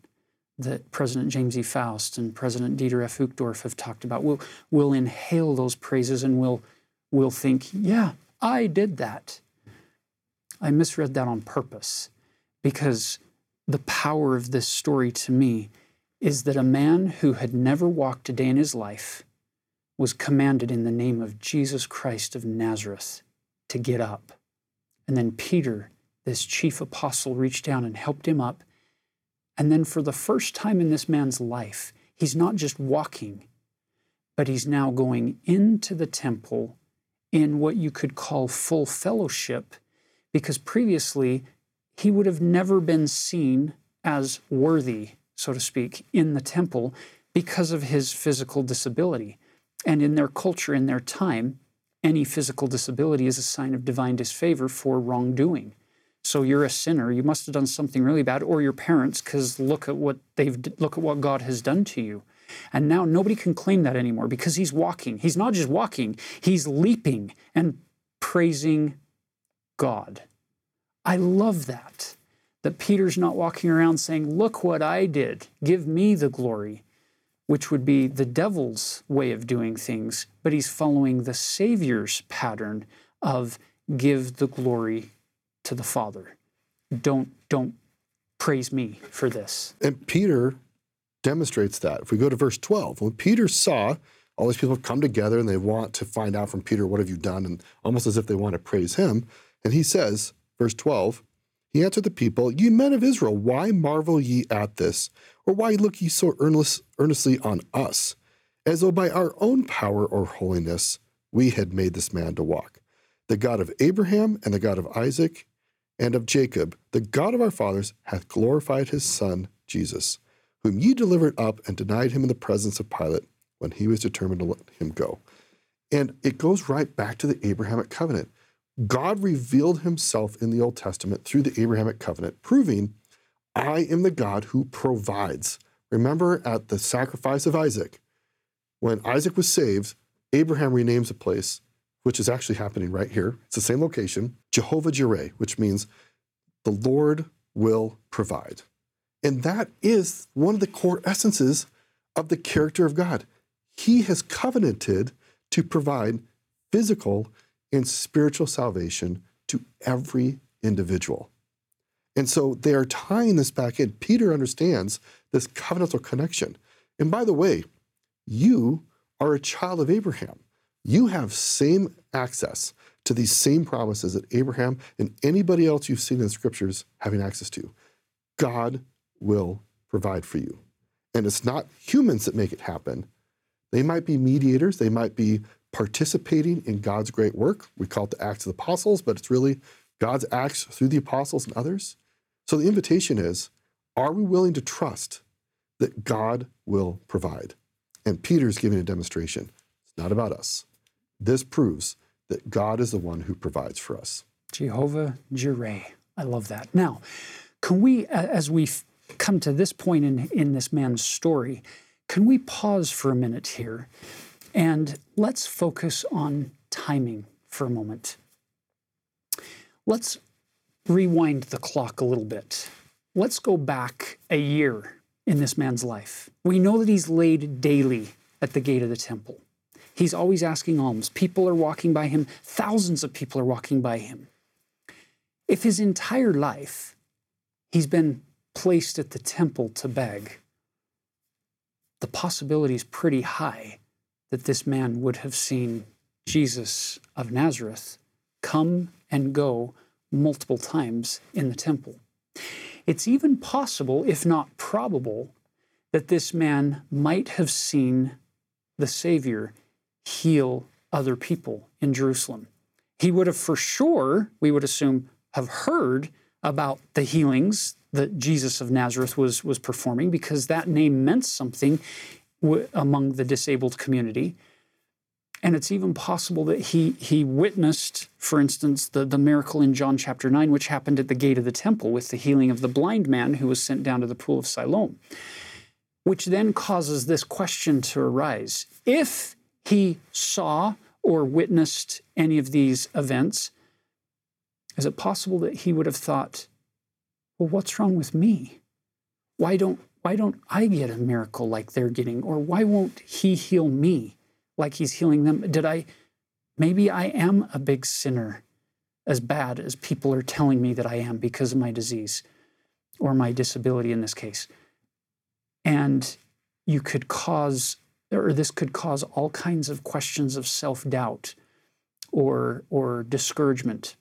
that President James E. Faust and President Dieter F. Uchtdorf have talked about. We'll, we'll inhale those praises and we'll, we'll think, yeah, I did that. I misread that on purpose because the power of this story to me is that a man who had never walked a day in his life was commanded in the name of Jesus Christ of Nazareth to get up. And then Peter, this chief apostle, reached down and helped him up. And then, for the first time in this man's life, he's not just walking, but he's now going into the temple in what you could call full fellowship, because previously he would have never been seen as worthy, so to speak, in the temple because of his physical disability. And in their culture, in their time, any physical disability is a sign of divine disfavor for wrongdoing. So you're a sinner. You must have done something really bad, or your parents, because look at what they've look at what God has done to you. And now nobody can claim that anymore because he's walking. He's not just walking, he's leaping and praising God. I love that. That Peter's not walking around saying, Look what I did, give me the glory, which would be the devil's way of doing things, but he's following the Savior's pattern of give the glory to the Father. Don't, don't praise me for this. And Peter demonstrates that. If we go to verse 12, when Peter saw all these people come together and they want to find out from Peter, what have you done? And almost as if they want to praise him. And he says, verse 12, he answered the people, Ye men of Israel, why marvel ye at this? Or why look ye so earnest, earnestly on us, as though by our own power or holiness we had made this man to walk? The God of Abraham and the God of Isaac and of Jacob, the God of our fathers, hath glorified his Son, Jesus whom ye delivered up and denied him in the presence of Pilate when he was determined to let him go. And it goes right back to the Abrahamic covenant. God revealed himself in the Old Testament through the Abrahamic covenant, proving, I am the God who provides. Remember at the sacrifice of Isaac, when Isaac was saved, Abraham renames a place, which is actually happening right here. It's the same location, Jehovah Jireh, which means the Lord will provide. And that is one of the core essences of the character of God. He has covenanted to provide physical and spiritual salvation to every individual. And so they are tying this back in. Peter understands this covenantal connection. And by the way, you are a child of Abraham. You have same access to these same promises that Abraham and anybody else you've seen in the scriptures having access to. God will provide for you. And it's not humans that make it happen. They might be mediators, they might be participating in God's great work. We call it the Acts of the Apostles, but it's really God's acts through the apostles and others. So the invitation is are we willing to trust that God will provide? And Peter's giving a demonstration. It's not about us. This proves that God is the one who provides for us. Jehovah Jireh. I love that. Now, Can we, as we come to this point in, in this man's story, can we pause for a minute here and let's focus on timing for a moment? Let's rewind the clock a little bit. Let's go back a year in this man's life. We know that he's laid daily at the gate of the temple. He's always asking alms. People are walking by him, thousands of people are walking by him. If his entire life he's been placed at the temple to beg, the possibility is pretty high that this man would have seen Jesus of Nazareth come and go multiple times in the temple. It's even possible, if not probable, that this man might have seen the Savior heal other people in Jerusalem. He would have for sure, we would assume, have heard about the healings that Jesus of Nazareth was, was performing because that name meant something w- among the disabled community. And it's even possible that he, he witnessed, for instance, the, the miracle in John chapter 9, which happened at the gate of the temple with the healing of the blind man who was sent down to the pool of Siloam, which then causes this question to arise. If he saw or witnessed any of these events, is it possible that he would have thought, well, what's wrong with me? Why don't, why don't I get a miracle like they're getting? Or why won't he heal me? like he's healing them? Did I, maybe I am a big sinner, as bad as people are telling me that I am because of my disease or my disability in this case. And you could cause, or this could cause all kinds of questions of self doubt or, or discouragement.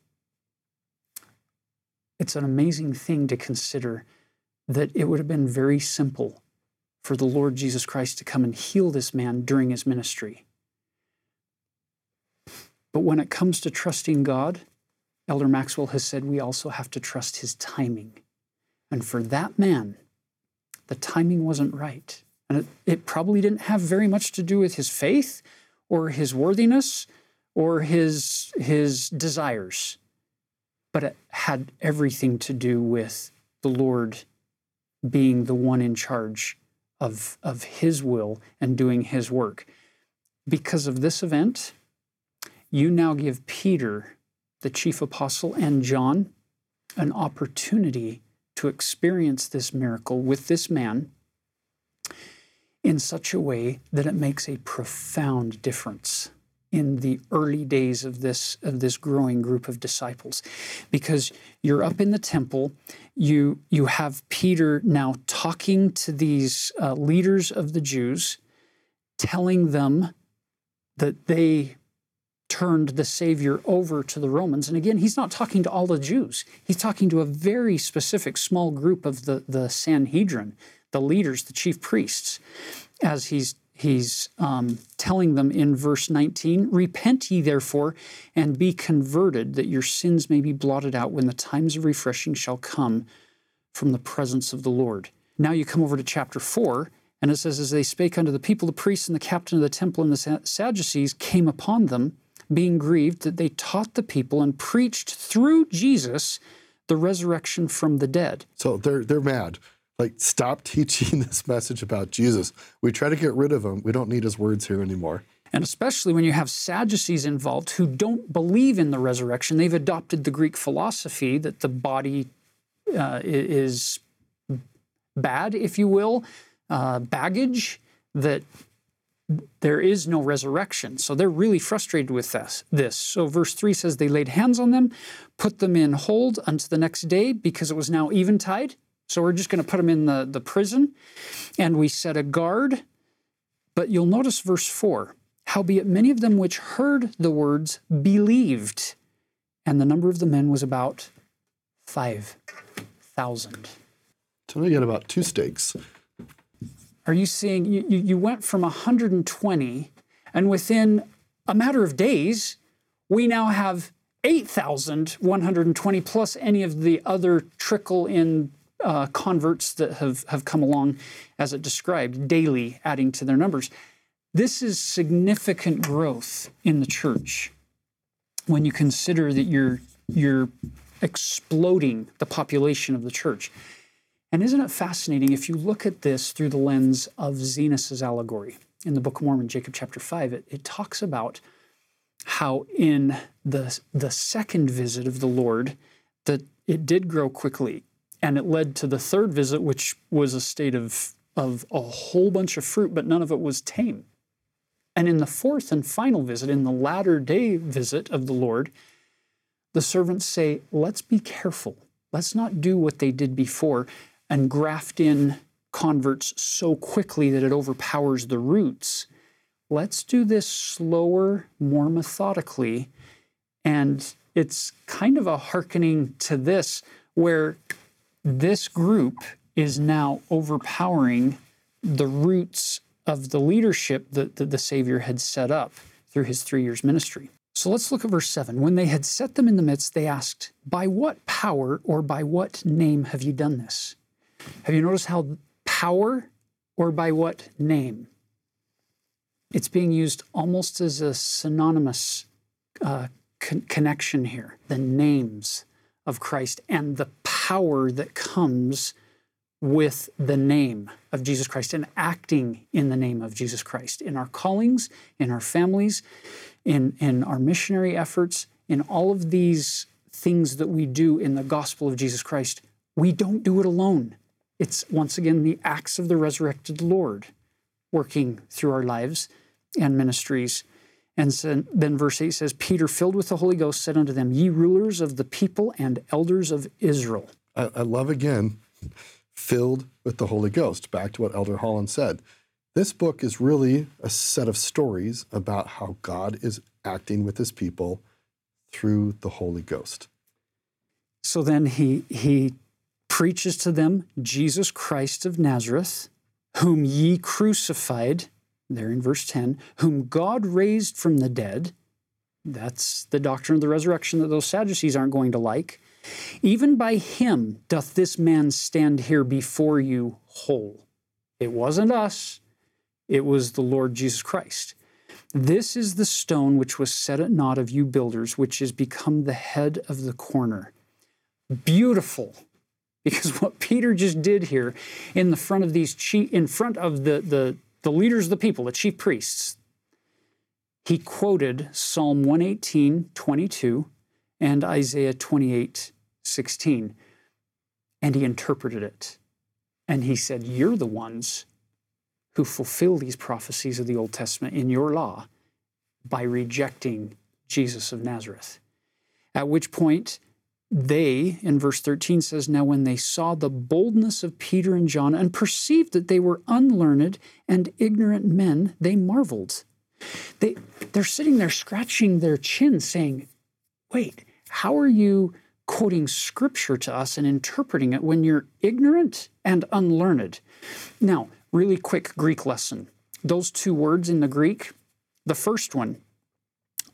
It's an amazing thing to consider that it would have been very simple for the Lord Jesus Christ to come and heal this man during his ministry. But when it comes to trusting God, Elder Maxwell has said we also have to trust his timing. And for that man, the timing wasn't right. And it, it, probably didn't have very much to do with his faith or his worthiness or his, his desires, but it had everything to do with the Lord being the one in charge of, of his will and doing his work. Because of this event, you now give Peter, the chief apostle, and John an opportunity to experience this miracle with this man in such a way that it makes a profound difference in the early days of this of this growing group of disciples. Because you're up in the temple you you have Peter now talking to these uh, leaders of the Jews telling them that they turned the Savior over to the Romans. And again, he's not talking to all the Jews, he's talking to a very specific small group of the, the Sanhedrin, the leaders, the chief priests, as he's he's um, telling them in verse 19 repent ye therefore and be converted that your sins may be blotted out when the times of refreshing shall come from the presence of the lord now you come over to chapter 4 and it says as they spake unto the people the priests and the captain of the temple and the sadducees came upon them being grieved that they taught the people and preached through Jesus the resurrection from the dead. So they're they're mad. Like stop teaching this message about Jesus. We try to get rid of him. We don't need his words here anymore. And especially when you have Sadducees involved who don't believe in the resurrection, they've adopted the Greek philosophy that the body uh, is bad, if you will, uh, baggage that there is no resurrection. So they're really frustrated with this. this. So verse 3 says, They laid hands on them, put them in hold unto the next day because it was now eventide. So we're just going to put them in the, the prison. And we set a guard. But you'll notice verse 4 Howbeit many of them which heard the words believed, and the number of the men was about 5,000. So we got about two stakes. Are you seeing you, you went from 120 and within a matter of days, we now have 8,120 plus any of the other trickle in uh, converts that have, have come along, as it described, daily adding to their numbers. This is significant growth in the church when you consider that you're, you're exploding the population of the church. And isn't it fascinating if you look at this through the lens of Zenos's allegory? In the Book of Mormon, Jacob chapter 5, it, it talks about how in the, the second visit of the Lord, that it did grow quickly. And it led to the third visit, which was a state of, of a whole bunch of fruit, but none of it was tame. And in the fourth and final visit, in the latter day visit of the Lord, the servants say, Let's be careful. Let's not do what they did before and graft in converts so quickly that it overpowers the roots. Let's do this slower, more methodically. And it's kind of a hearkening to this, where this group is now overpowering the roots of the leadership that, that the Savior had set up through his three years ministry. So let's look at verse 7. When they had set them in the midst, they asked, By what power or by what name have you done this? Have you noticed how power or by what name? It's being used almost as a synonymous uh, con- connection here the names of Christ and the power that comes with the name of Jesus Christ and acting in the name of Jesus Christ in our callings, in our families, in, in our missionary efforts, in all of these things that we do in the gospel of Jesus Christ. We don't do it alone. It's once again the acts of the resurrected Lord working through our lives and ministries. And then verse 8 says, Peter, filled with the Holy Ghost, said unto them, Ye rulers of the people and elders of Israel. I, I love again, filled with the Holy Ghost. Back to what Elder Holland said. This book is really a set of stories about how God is acting with his people through the Holy Ghost. So then he, he preaches to them Jesus Christ of Nazareth, whom ye crucified, there in verse 10, whom God raised from the dead. That's the doctrine of the resurrection that those Sadducees aren't going to like. Even by him doth this man stand here before you whole. It wasn't us, it was the Lord Jesus Christ. This is the stone which was set at naught of you builders, which is become the head of the corner. Beautiful. Because what Peter just did here in the front of these in front of the, the, the leaders of the people, the chief priests, he quoted Psalm 118, 22, and Isaiah 28, 16, and he interpreted it. And he said, You're the ones who fulfill these prophecies of the Old Testament in your law by rejecting Jesus of Nazareth. At which point, they, in verse 13 says, Now when they saw the boldness of Peter and John and perceived that they were unlearned and ignorant men, they marveled. They, they're sitting there scratching their chin, saying, Wait, how are you quoting scripture to us and interpreting it when you're ignorant and unlearned? Now, really quick Greek lesson. Those two words in the Greek, the first one,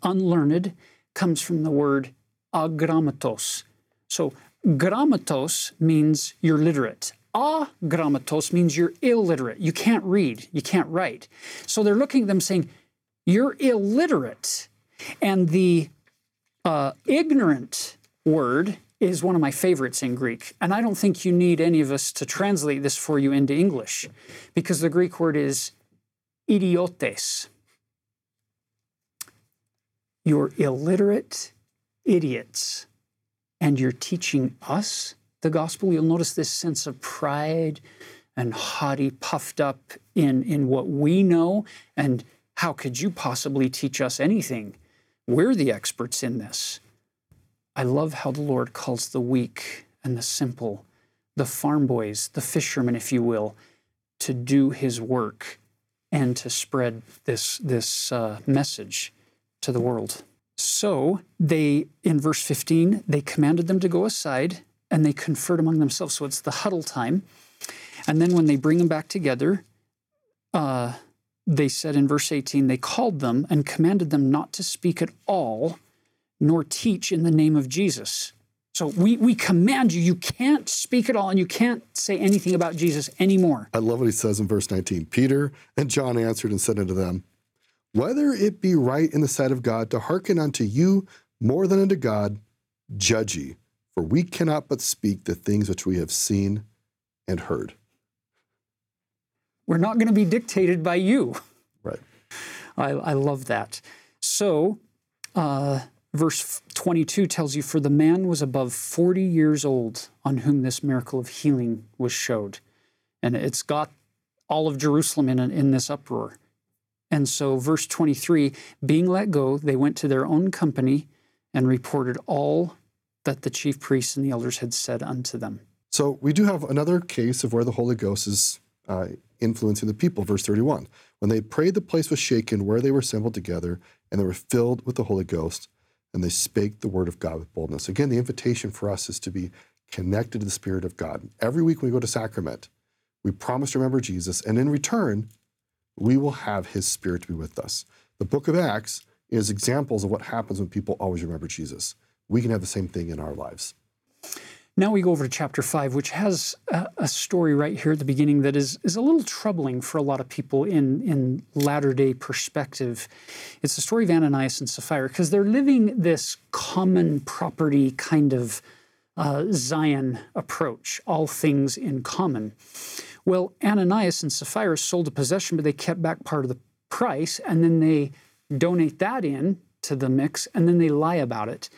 unlearned, comes from the word agrammatos. So, grammatos means you're literate. Agrammatos means you're illiterate. You can't read, you can't write. So they're looking at them saying, You're illiterate. And the uh, ignorant word is one of my favorites in Greek. And I don't think you need any of us to translate this for you into English because the Greek word is idiotes. You're illiterate idiots and you're teaching us the gospel. You'll notice this sense of pride and haughty, puffed up in, in what we know. And how could you possibly teach us anything? We're the experts in this. I love how the Lord calls the weak and the simple, the farm boys, the fishermen, if you will, to do his work and to spread this, this uh, message to the world. So they, in verse 15, they commanded them to go aside and they conferred among themselves. So it's the huddle time. And then when they bring them back together, uh, they said in verse 18, they called them and commanded them not to speak at all, nor teach in the name of Jesus. So we, we command you, you can't speak at all and you can't say anything about Jesus anymore. I love what he says in verse 19. Peter and John answered and said unto them, whether it be right in the sight of God to hearken unto you more than unto God, judge ye. for we cannot but speak the things which we have seen and heard. We're not going to be dictated by you. Right. I, I love that. So, uh, verse 22 tells you, For the man was above 40 years old on whom this miracle of healing was showed. And it's got all of Jerusalem in, in this uproar. And so, verse 23 being let go, they went to their own company and reported all that the chief priests and the elders had said unto them. So, we do have another case of where the Holy Ghost is uh, influencing the people. Verse 31 When they prayed, the place was shaken where they were assembled together, and they were filled with the Holy Ghost, and they spake the word of God with boldness. Again, the invitation for us is to be connected to the Spirit of God. Every week when we go to sacrament, we promise to remember Jesus, and in return, we will have his Spirit to be with us. The book of Acts is examples of what happens when people always remember Jesus. We can have the same thing in our lives. Now we go over to chapter 5, which has a, a, story right here at the beginning that is, is a little troubling for a lot of people in, in latter day perspective. It's the story of Ananias and Sapphira because they're living this common property kind of uh, Zion approach, all things in common. Well, Ananias and Sapphira sold a possession, but they kept back part of the price, and then they donate that in to the mix, and then they lie about it.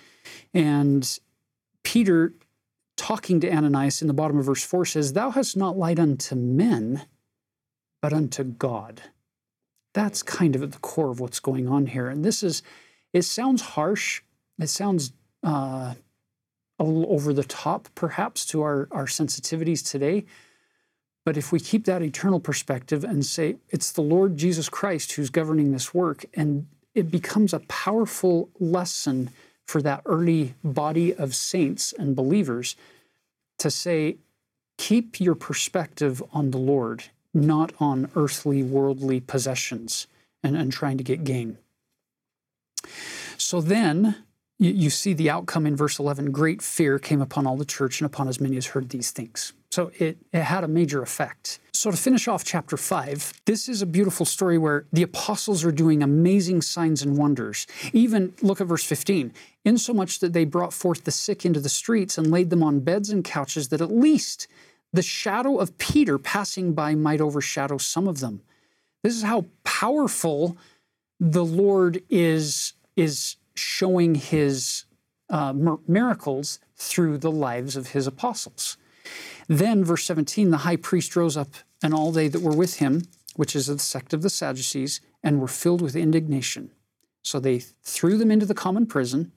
And Peter talking to Ananias in the bottom of verse 4 says, Thou hast not lied unto men, but unto God. That's kind of at the core of what's going on here. And this is, it sounds harsh. It sounds uh, a little over the top, perhaps, to our, our sensitivities today. But if we keep that eternal perspective and say, it's the Lord Jesus Christ who's governing this work, and it becomes a powerful lesson for that early body of saints and believers to say, keep your perspective on the Lord, not on earthly, worldly possessions and, and trying to get gain. So then you, you see the outcome in verse 11 great fear came upon all the church and upon as many as heard these things. So it, it had a major effect. So to finish off chapter 5, this is a beautiful story where the apostles are doing amazing signs and wonders. Even look at verse 15. Insomuch that they brought forth the sick into the streets and laid them on beds and couches, that at least the shadow of Peter passing by might overshadow some of them. This is how powerful the Lord is, is showing his uh, miracles through the lives of his apostles. Then, verse 17, the high priest rose up, and all they that were with him, which is the sect of the Sadducees, and were filled with indignation. So they threw them into the common prison.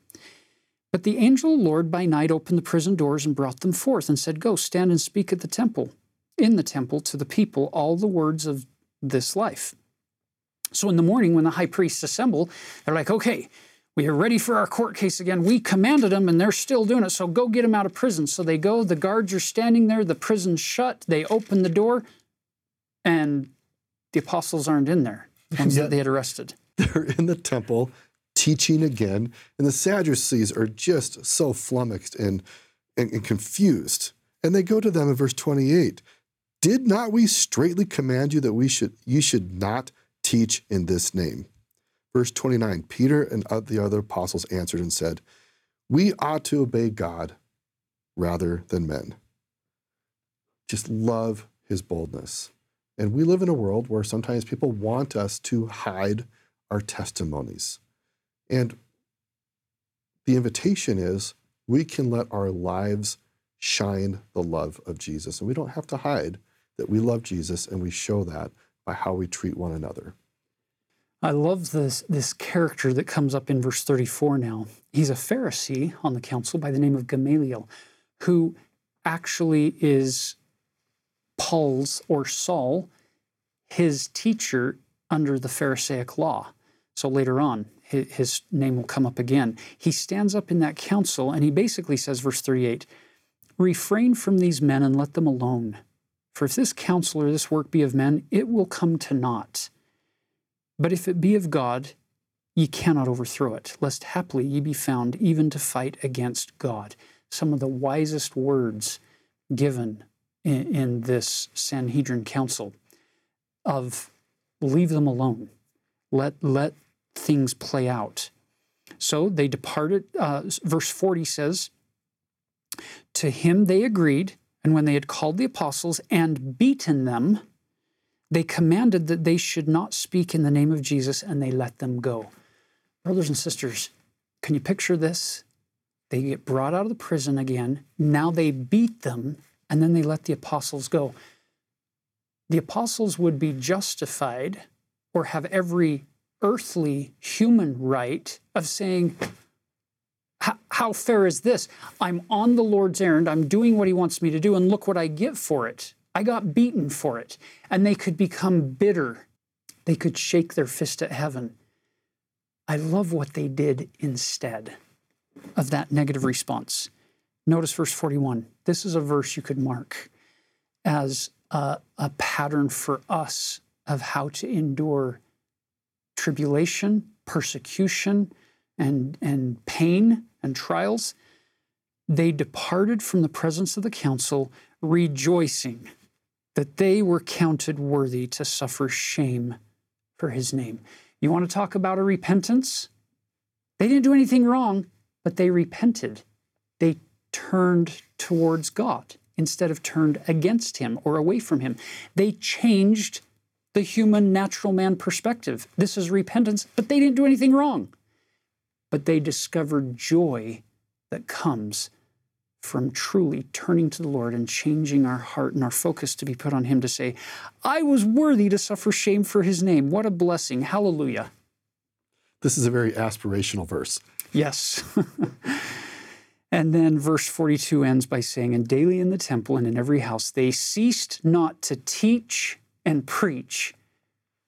But the angel of the Lord by night opened the prison doors and brought them forth, and said, Go, stand and speak at the temple, in the temple, to the people, all the words of this life. So in the morning, when the high priests assemble, they're like, Okay, we are ready for our court case again. We commanded them and they're still doing it. So go get them out of prison. So they go, the guards are standing there, the prison's shut. They open the door, and the apostles aren't in there, the ones that they had arrested. They're in the temple teaching again, and the Sadducees are just so flummoxed and, and, and confused. And they go to them in verse 28 Did not we straightly command you that we should you should not teach in this name? Verse 29 Peter and the other apostles answered and said, We ought to obey God rather than men. Just love his boldness. And we live in a world where sometimes people want us to hide our testimonies. And the invitation is we can let our lives shine the love of Jesus. And we don't have to hide that we love Jesus, and we show that by how we treat one another. I love this, this character that comes up in verse 34 now. He's a Pharisee on the council by the name of Gamaliel, who actually is Paul's or Saul, his teacher under the Pharisaic law. So later on, his name will come up again. He stands up in that council and he basically says, verse 38 Refrain from these men and let them alone. For if this counsel or this work be of men, it will come to naught. But if it be of God, ye cannot overthrow it, lest haply ye be found even to fight against God. Some of the wisest words given in, in this Sanhedrin council of leave them alone. Let, let things play out. So they departed. Uh, verse 40 says, To him they agreed, and when they had called the apostles and beaten them, they commanded that they should not speak in the name of Jesus, and they let them go. Brothers and sisters, can you picture this? They get brought out of the prison again. Now they beat them, and then they let the apostles go. The apostles would be justified or have every earthly human right of saying, how fair is this? I'm on the Lord's errand. I'm doing what He wants me to do, and look what I get for it. I got beaten for it. And they could become bitter. They could shake their fist at heaven. I love what they did instead of that negative response. Notice verse 41. This is a verse you could mark as a, a pattern for us of how to endure tribulation, persecution, and, and pain and trials, they departed from the presence of the council, rejoicing that they were counted worthy to suffer shame for his name. You want to talk about a repentance? They didn't do anything wrong, but they repented. They turned towards God instead of turned against him or away from him. They changed the human natural man perspective. This is repentance, but they didn't do anything wrong but they discovered joy that comes from truly turning to the Lord and changing our heart and our focus to be put on Him to say, I was worthy to suffer shame for His name. What a blessing. Hallelujah. This is a very aspirational verse. Yes. and then verse 42 ends by saying, And daily in the temple and in every house they ceased not to teach and preach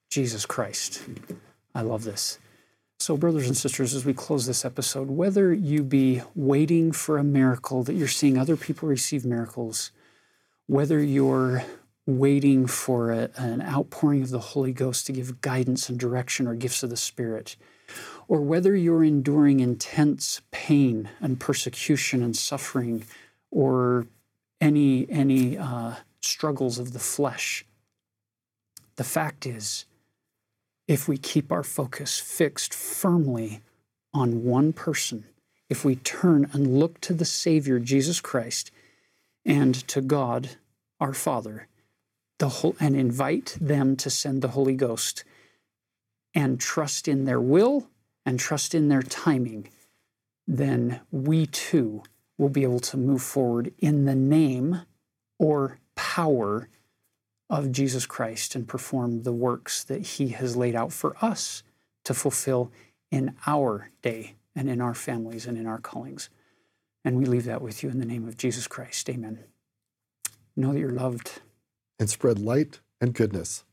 Jesus Christ. I love this. So, brothers and sisters, as we close this episode, whether you be waiting for a miracle, that you're seeing other people receive miracles, whether you're waiting for a, an outpouring of the Holy Ghost to give guidance and direction or gifts of the Spirit, or whether you're enduring intense pain and persecution and suffering, or any any uh, struggles of the flesh, the fact is if we keep our focus fixed firmly on one person, if we turn and look to the Savior, Jesus Christ, and to God, our Father, the whole, and invite them to send the Holy Ghost, and trust in their will and trust in their timing, then we too will be able to move forward in the name or power of Jesus Christ and perform the works that He has laid out for us to fulfill in our day and in our families and in our callings. And we leave that with you in the name of Jesus Christ. Amen. Know that you're loved. And spread light and goodness.